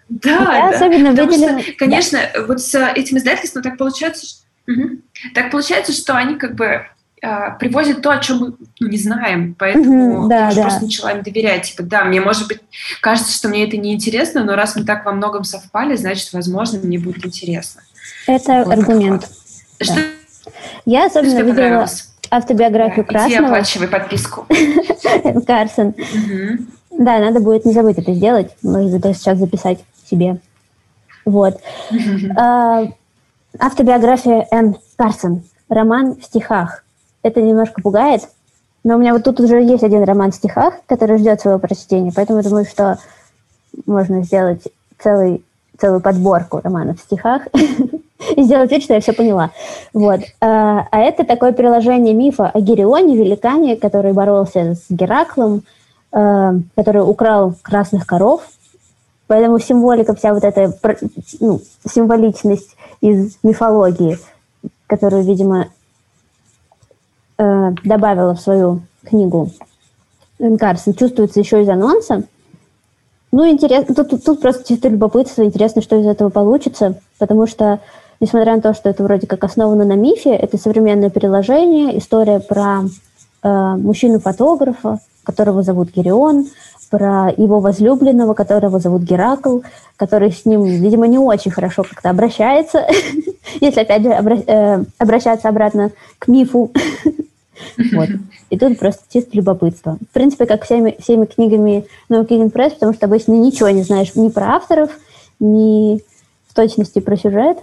Да, да. особенно выделила... Конечно, вот с этим издательством так получается, что. Так получается, что они как бы э, привозят то, о чем мы ну, не знаем, поэтому угу, да, я да. просто начала им доверять. Типа, да, мне, может быть, кажется, что мне это неинтересно, но раз мы так во многом совпали, значит, возможно, мне будет интересно.
Это вот аргумент. Да. Что я особенно видела понравилось? автобиографию да, Красного. Иди
оплачивай подписку.
Карсон. Да, надо будет не забыть это сделать. Может быть, сейчас записать себе. Вот. А, Автобиография Энн Карсон. Роман в стихах. Это немножко пугает, но у меня вот тут уже есть один роман в стихах, который ждет своего прочтения, поэтому думаю, что можно сделать целый, целую подборку романов в стихах и сделать вид, что я все поняла. Вот. А, а это такое приложение мифа о Герионе, великане, который боролся с Гераклом, а, который украл красных коров. Поэтому символика, вся вот эта ну, символичность из мифологии, которую, видимо, э, добавила в свою книгу Карсон, чувствуется еще из анонса. Ну, интересно, тут, тут, тут просто чисто любопытство, интересно, что из этого получится, потому что, несмотря на то, что это вроде как основано на мифе, это современное переложение, история про э, мужчину-фотографа, которого зовут Герион, про его возлюбленного, которого зовут Геракл, который с ним, видимо, не очень хорошо как-то обращается, если, опять же, э, обращаться обратно к мифу. Вот. И тут просто чисто любопытство. В принципе, как всеми, всеми книгами No King Press, потому что обычно ничего не знаешь ни про авторов, ни в точности про сюжет.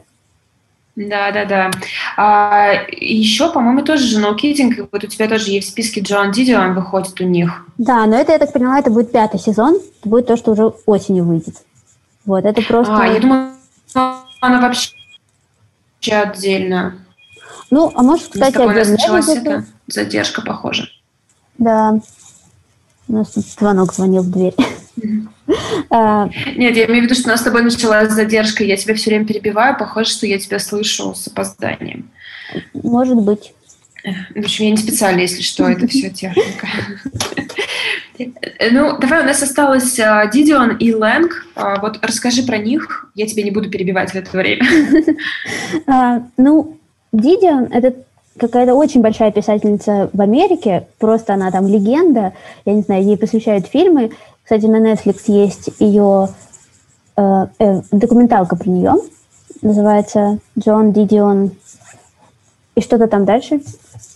Да, да, да. А, еще, по-моему, тоже же No Kidding, вот у тебя тоже есть в списке Джон Дидион выходит у них.
Да, но это, я так поняла, это будет пятый сезон, это будет то, что уже осенью выйдет. Вот, это просто...
А, я думаю, она вообще отдельно.
Ну, а может, кстати,
отдельно. началась эта задержка, похоже.
Да. У нас тут звонок звонил в дверь.
А, Нет, я имею в виду, что у нас с тобой началась задержка, я тебя все время перебиваю, похоже, что я тебя слышу с опозданием.
Может быть.
В общем, я не специально, если что, это все техника. Ну, давай, у нас осталось а, Дидион и Лэнг. А, вот расскажи про них, я тебя не буду перебивать в это время.
Ну, Дидион — это какая-то очень большая писательница в Америке, просто она там легенда, я не знаю, ей посвящают фильмы. Кстати, на Netflix есть ее э, э, документалка про нее, называется Джон Дидион и что-то там дальше.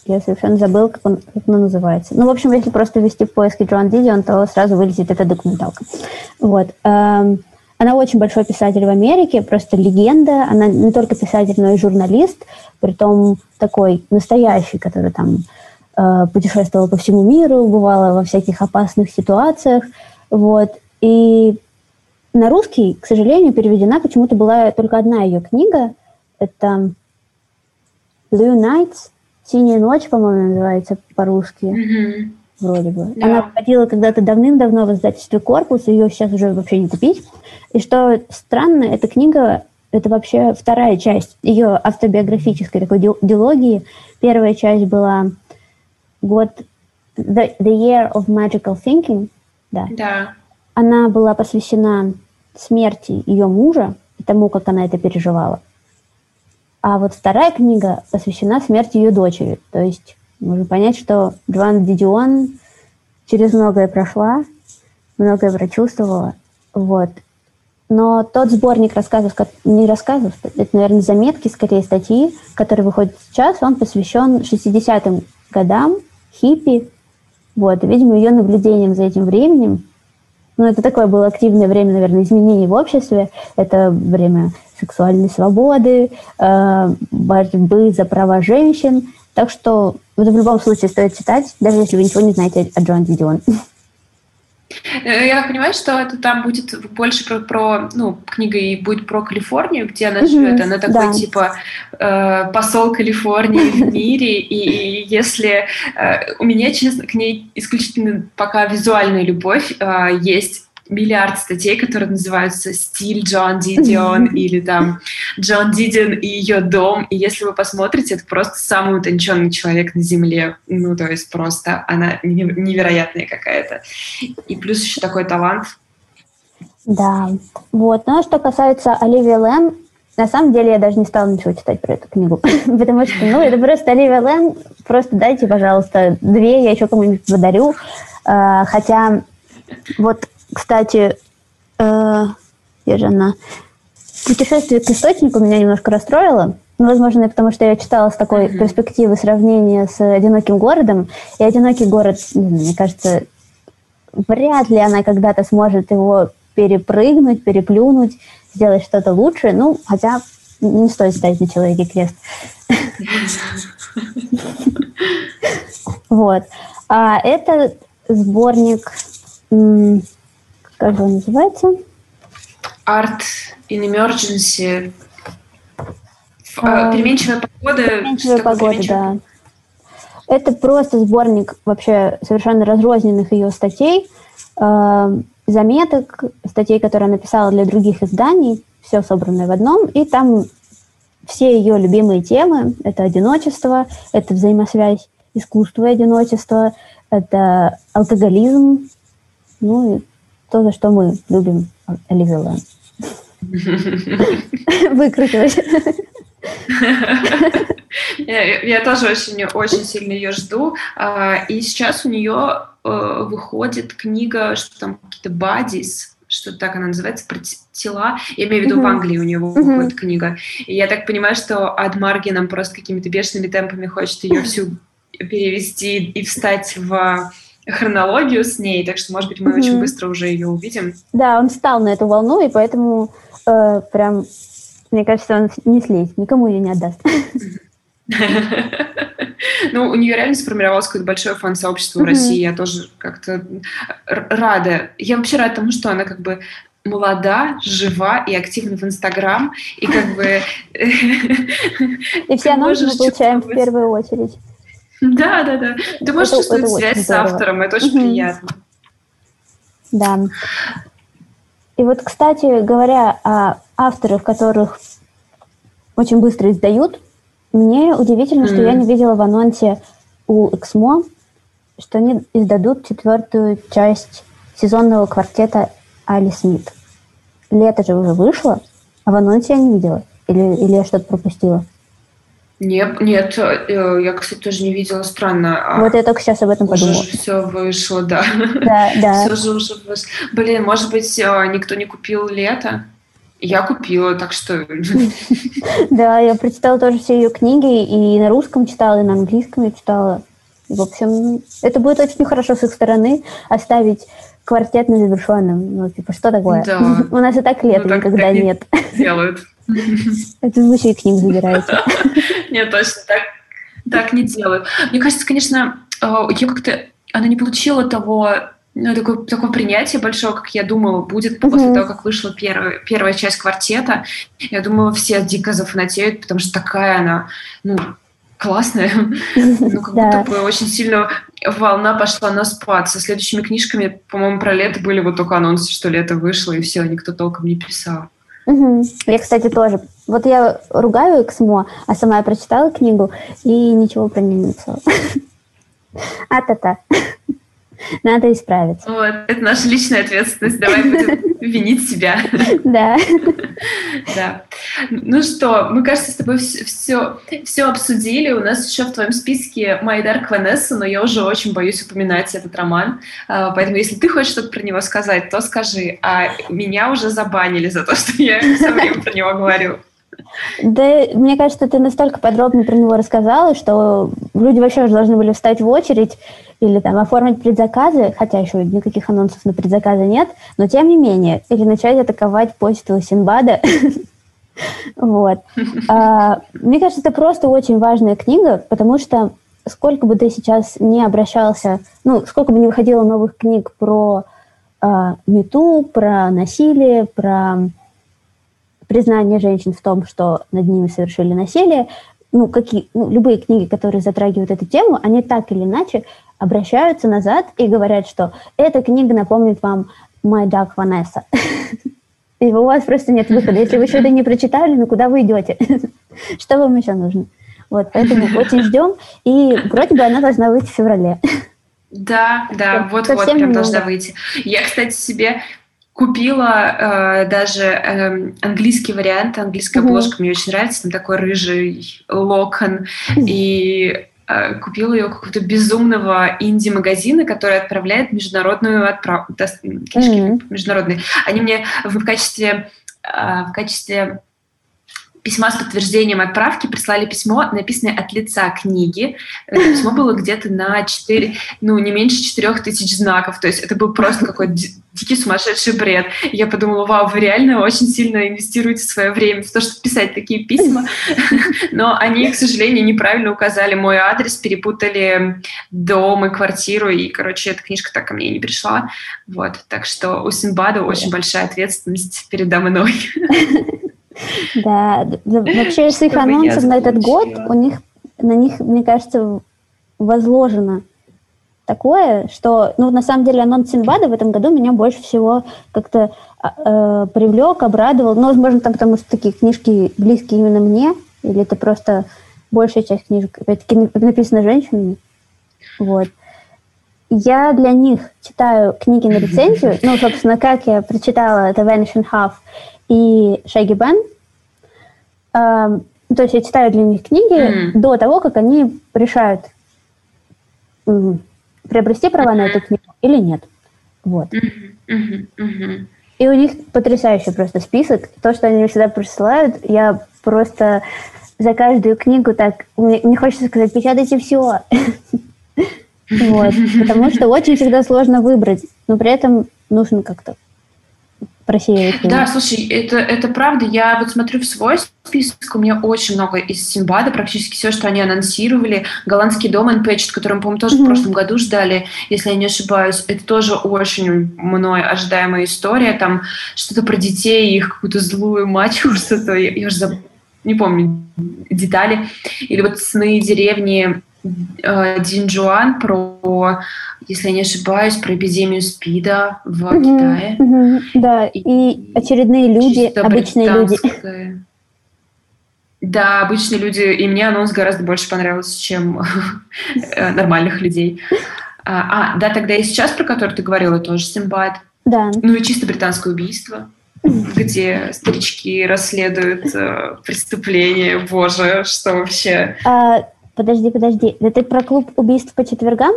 Я совершенно забыл, как, он, как она называется. Ну, в общем, если просто ввести в поиске Джон Дидион, то сразу вылезет эта документалка. Вот. Эм, она очень большой писатель в Америке, просто легенда. Она не только писатель, но и журналист, притом такой настоящий, который там э, путешествовал по всему миру, бывала во всяких опасных ситуациях. Вот. И на русский, к сожалению, переведена почему-то была только одна ее книга. Это Blue Nights, «Синяя ночь», по-моему, называется по-русски. Mm-hmm. Вроде бы. Да. Она выходила когда-то давным-давно в издательстве «Корпус», ее сейчас уже вообще не купить. И что странно, эта книга – это вообще вторая часть ее автобиографической такой дилогии. Первая часть была год The, the Year of Magical Thinking. Да.
да.
Она была посвящена смерти ее мужа и тому, как она это переживала. А вот вторая книга посвящена смерти ее дочери. То есть можно понять, что Джоанна Дидион через многое прошла, многое прочувствовала. Вот. Но тот сборник рассказов, не рассказов, это, наверное, заметки, скорее статьи, которые выходят сейчас, он посвящен 60-м годам, хиппи, вот, видимо, ее наблюдением за этим временем. Ну, это такое было активное время, наверное, изменений в обществе. Это время сексуальной свободы, э, борьбы за права женщин. Так что это в любом случае стоит читать, даже если вы ничего не знаете о Джон Дидион.
Э, я так понимаю, что это там будет больше про, про ну, книга и будет про Калифорнию, где она живет. Она такой, да. типа, э, посол Калифорнии в мире. И, и если... Э, у меня, честно, к ней исключительно пока визуальная любовь. Э, есть миллиард статей, которые называются «Стиль Джон Дидион» или там «Джон Дидион и ее дом». И если вы посмотрите, это просто самый утонченный человек на Земле. Ну, то есть просто она невероятная какая-то. И плюс еще такой талант.
Да, вот. Ну, а что касается Оливии Лэм, на самом деле я даже не стала ничего читать про эту книгу, потому что, ну, это просто Оливия Лэм, просто дайте, пожалуйста, две, я еще кому-нибудь подарю. А, хотя вот кстати, э, где же она? Путешествие к источнику меня немножко расстроило. Ну, возможно, и потому что я читала с такой mm-hmm. перспективы сравнения с «Одиноким городом». И «Одинокий город», мне кажется, вряд ли она когда-то сможет его перепрыгнуть, переплюнуть, сделать что-то лучше. Ну, хотя не стоит ставить на человеке крест. Вот. А это сборник как он называется?
Art in Emergency. А, переменчивая погода.
Переменчивая погода, да. Это просто сборник вообще совершенно разрозненных ее статей, заметок, статей, которые она написала для других изданий, все собранное в одном, и там все ее любимые темы. Это одиночество, это взаимосвязь искусства и одиночества, это алкоголизм, ну и то, за что мы любим Лэм. Выкрутилась.
Я тоже очень, очень сильно ее жду. А, и сейчас у нее э, выходит книга, что там какие-то бадис, что так она называется, про тела. Я имею в виду, в Англии у нее выходит книга. И я так понимаю, что Ад Марги нам просто какими-то бешеными темпами хочет ее всю перевести и встать в хронологию с ней, так что, может быть, мы mm-hmm. очень быстро уже ее увидим.
Да, он встал на эту волну, и поэтому э, прям, мне кажется, он не слезет, никому ее не отдаст.
Ну, у нее реально сформировалось какое-то большое фан-сообщество в России. Я тоже как-то рада. Я вообще рада тому, что она как бы молода, жива и активна в Инстаграм, и как бы...
И все анонсы мы получаем в первую очередь.
Да, да, да. Ты можешь это, чувствовать это связь с автором, это очень угу. приятно.
Да. И вот, кстати говоря, о авторах, которых очень быстро издают, мне удивительно, mm. что я не видела в анонсе у Эксмо, что они издадут четвертую часть сезонного квартета Али Смит. Лето же уже вышло, а в анонсе я не видела. Или, или я что-то пропустила?
Нет, нет, э, я, кстати, тоже не видела, странно.
А вот я только сейчас об этом подумала.
Уже все вышло, да.
Да, да.
Все же уже вышло. Блин, может быть, э, никто не купил лето? Я купила, так что...
Да, я прочитала тоже все ее книги, и на русском читала, и на английском я читала. В общем, это будет очень хорошо с их стороны оставить квартет незавершенным. Ну, типа, что такое?
Да.
У нас и так лето ну, никогда нет.
Делают.
Это вы еще и книг забираете.
Нет, точно, так, так не делают. Мне кажется, конечно, э, я как-то... Она не получила того ну, такое, такое принятие большое, как я думала, будет после того, как вышла первая, первая часть квартета. Я думала, все дико зафанатеют, потому что такая она, ну, классная. Ну, как будто бы очень сильно волна пошла на спад. Со следующими книжками, по-моему, про лето были вот только анонсы, что лето вышло, и все, никто толком не писал.
Угу. Я, кстати, тоже. Вот я ругаю Эксмо, а сама я прочитала книгу и ничего про нее не написала. А-та-та. Надо исправиться.
Вот, это наша личная ответственность. Давай будем винить себя.
Да.
Да. Ну что, мы, кажется, с тобой все, все обсудили. У нас еще в твоем списке Dark Vanessa, но я уже очень боюсь упоминать этот роман. А, поэтому, если ты хочешь что-то про него сказать, то скажи. А меня уже забанили за то, что я все время про него говорю.
Да, мне кажется, ты настолько подробно про него рассказала, что люди вообще уже должны были встать в очередь или там оформить предзаказы, хотя еще никаких анонсов на предзаказы нет, но тем не менее, или начать атаковать почту Синбада. Вот. А, мне кажется, это просто очень важная книга, потому что сколько бы ты сейчас не обращался, ну, сколько бы не выходило новых книг про а, мету, про насилие, про признание женщин в том, что над ними совершили насилие, ну, какие, ну, любые книги, которые затрагивают эту тему, они так или иначе обращаются назад и говорят, что эта книга напомнит вам My Duck Vanessa. И у вас просто нет выхода. Если вы еще это не прочитали, ну куда вы идете? Что вам еще нужно? Вот, поэтому очень ждем. И вроде бы она должна выйти в феврале.
Да, да, вот-вот прям должна выйти. Я, кстати, себе купила э, даже э, английский вариант, английская mm-hmm. обложка мне очень нравится, там такой рыжий локон, mm-hmm. и э, купила ее какого-то безумного инди-магазина, который отправляет международную отправку, mm-hmm. международные. Они мне в качестве, э, в качестве письма с подтверждением отправки прислали письмо, написанное от лица книги. Это письмо было где-то на 4, ну, не меньше 4 тысяч знаков. То есть это был просто какой-то дикий сумасшедший бред. Я подумала, вау, вы реально очень сильно инвестируете свое время в то, чтобы писать такие письма. Но они, к сожалению, неправильно указали мой адрес, перепутали дом и квартиру, и, короче, эта книжка так ко мне не пришла. Вот. Так что у Синбада очень большая ответственность передо мной.
Да, вообще с их анонсов на этот год у них на них, мне кажется, возложено такое, что, ну, на самом деле, анонс Синбада в этом году меня больше всего как-то э, привлек, обрадовал. Ну, возможно, там потому что такие книжки близкие именно мне, или это просто большая часть книжек, опять-таки, написана женщинами. Вот. Я для них читаю книги на рецензию. Ну, собственно, как я прочитала The Vanishing Half и Шаги Бен. Эм, то есть я читаю для них книги mm-hmm. до того, как они решают приобрести права на эту книгу или нет. Вот. И у них потрясающий просто список. То, что они всегда присылают, я просто за каждую книгу так... Мне, мне хочется сказать, печатайте все. Вот. Потому что очень всегда сложно выбрать. Но при этом нужно как-то просеивать.
Да, слушай, это, это правда. Я вот смотрю в свой список, у меня очень много из Симбада, практически все, что они анонсировали. Голландский дом Unpatched, который мы, по-моему, тоже mm-hmm. в прошлом году ждали, если я не ошибаюсь. Это тоже очень мной ожидаемая история. Там что-то про детей, их какую-то злую мачеху, что-то, я, я уже заб... не помню детали. Или вот «Сны деревни» э, Динджуан про если я не ошибаюсь, про эпидемию СПИДа в угу, Китае.
Угу, да, и, и очередные люди, обычные люди.
Да, обычные люди, и мне анонс гораздо больше понравился, чем э, нормальных людей. А, а, да, тогда и сейчас, про который ты говорила, тоже Симбад.
Да.
Ну и чисто британское убийство. где старички расследуют э, преступления. Боже, что вообще?
А, подожди, подожди. Это про клуб убийств по четвергам?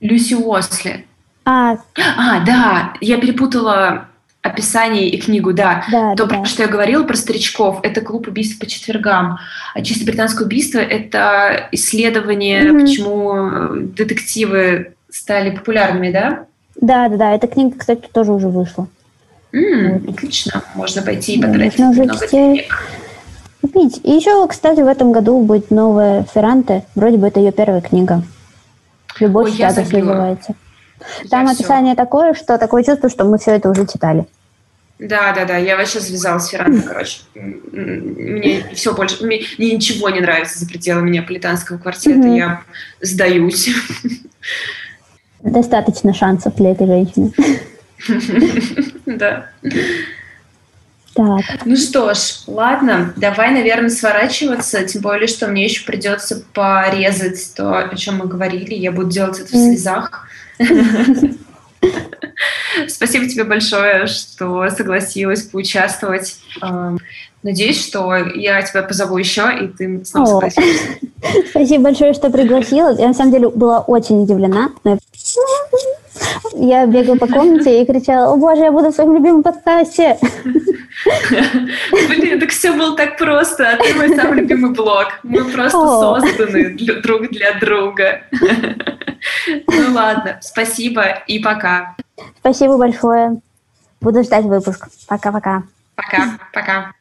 Люси Уосли.
А,
а да, я перепутала описание и книгу, да.
да
То,
да,
про что я говорила, про старичков, это клуб убийств по четвергам. А чисто британское убийство — это исследование, mm-hmm. почему э, детективы стали популярными, да?
Да, да, да. Эта книга, кстати, тоже уже вышла.
Mm, вот. Отлично. Можно пойти и потратить
Можно уже много денег. Купить. И еще, кстати, в этом году будет новая Ферранте. Вроде бы это ее первая книга. «Любовь Ой, статус» называется. Там я описание все. такое, что такое чувство, что мы все это уже читали.
Да, да, да, я вообще связалась с Ферранте, короче. Мне все больше, мне, мне ничего не нравится за пределами неаполитанского квартета, mm-hmm. я сдаюсь.
Достаточно шансов для этой женщины.
Да. Так. Ну что ж, ладно, давай, наверное, сворачиваться, тем более, что мне еще придется порезать то, о чем мы говорили. Я буду делать это в слезах. Спасибо тебе большое, что согласилась поучаствовать. Эм, надеюсь, что я тебя позову еще, и ты снова согласишься.
Спасибо большое, что пригласила. Я на самом деле была очень удивлена. Я бегала по комнате и кричала, о боже, я буду в своем любимом подкасте.
Блин, так все было так просто, а ты мой самый любимый блог. Мы просто созданы друг для друга. Ну ладно, спасибо и пока.
Спасибо большое. Буду ждать выпуск. Пока-пока.
Пока, пока.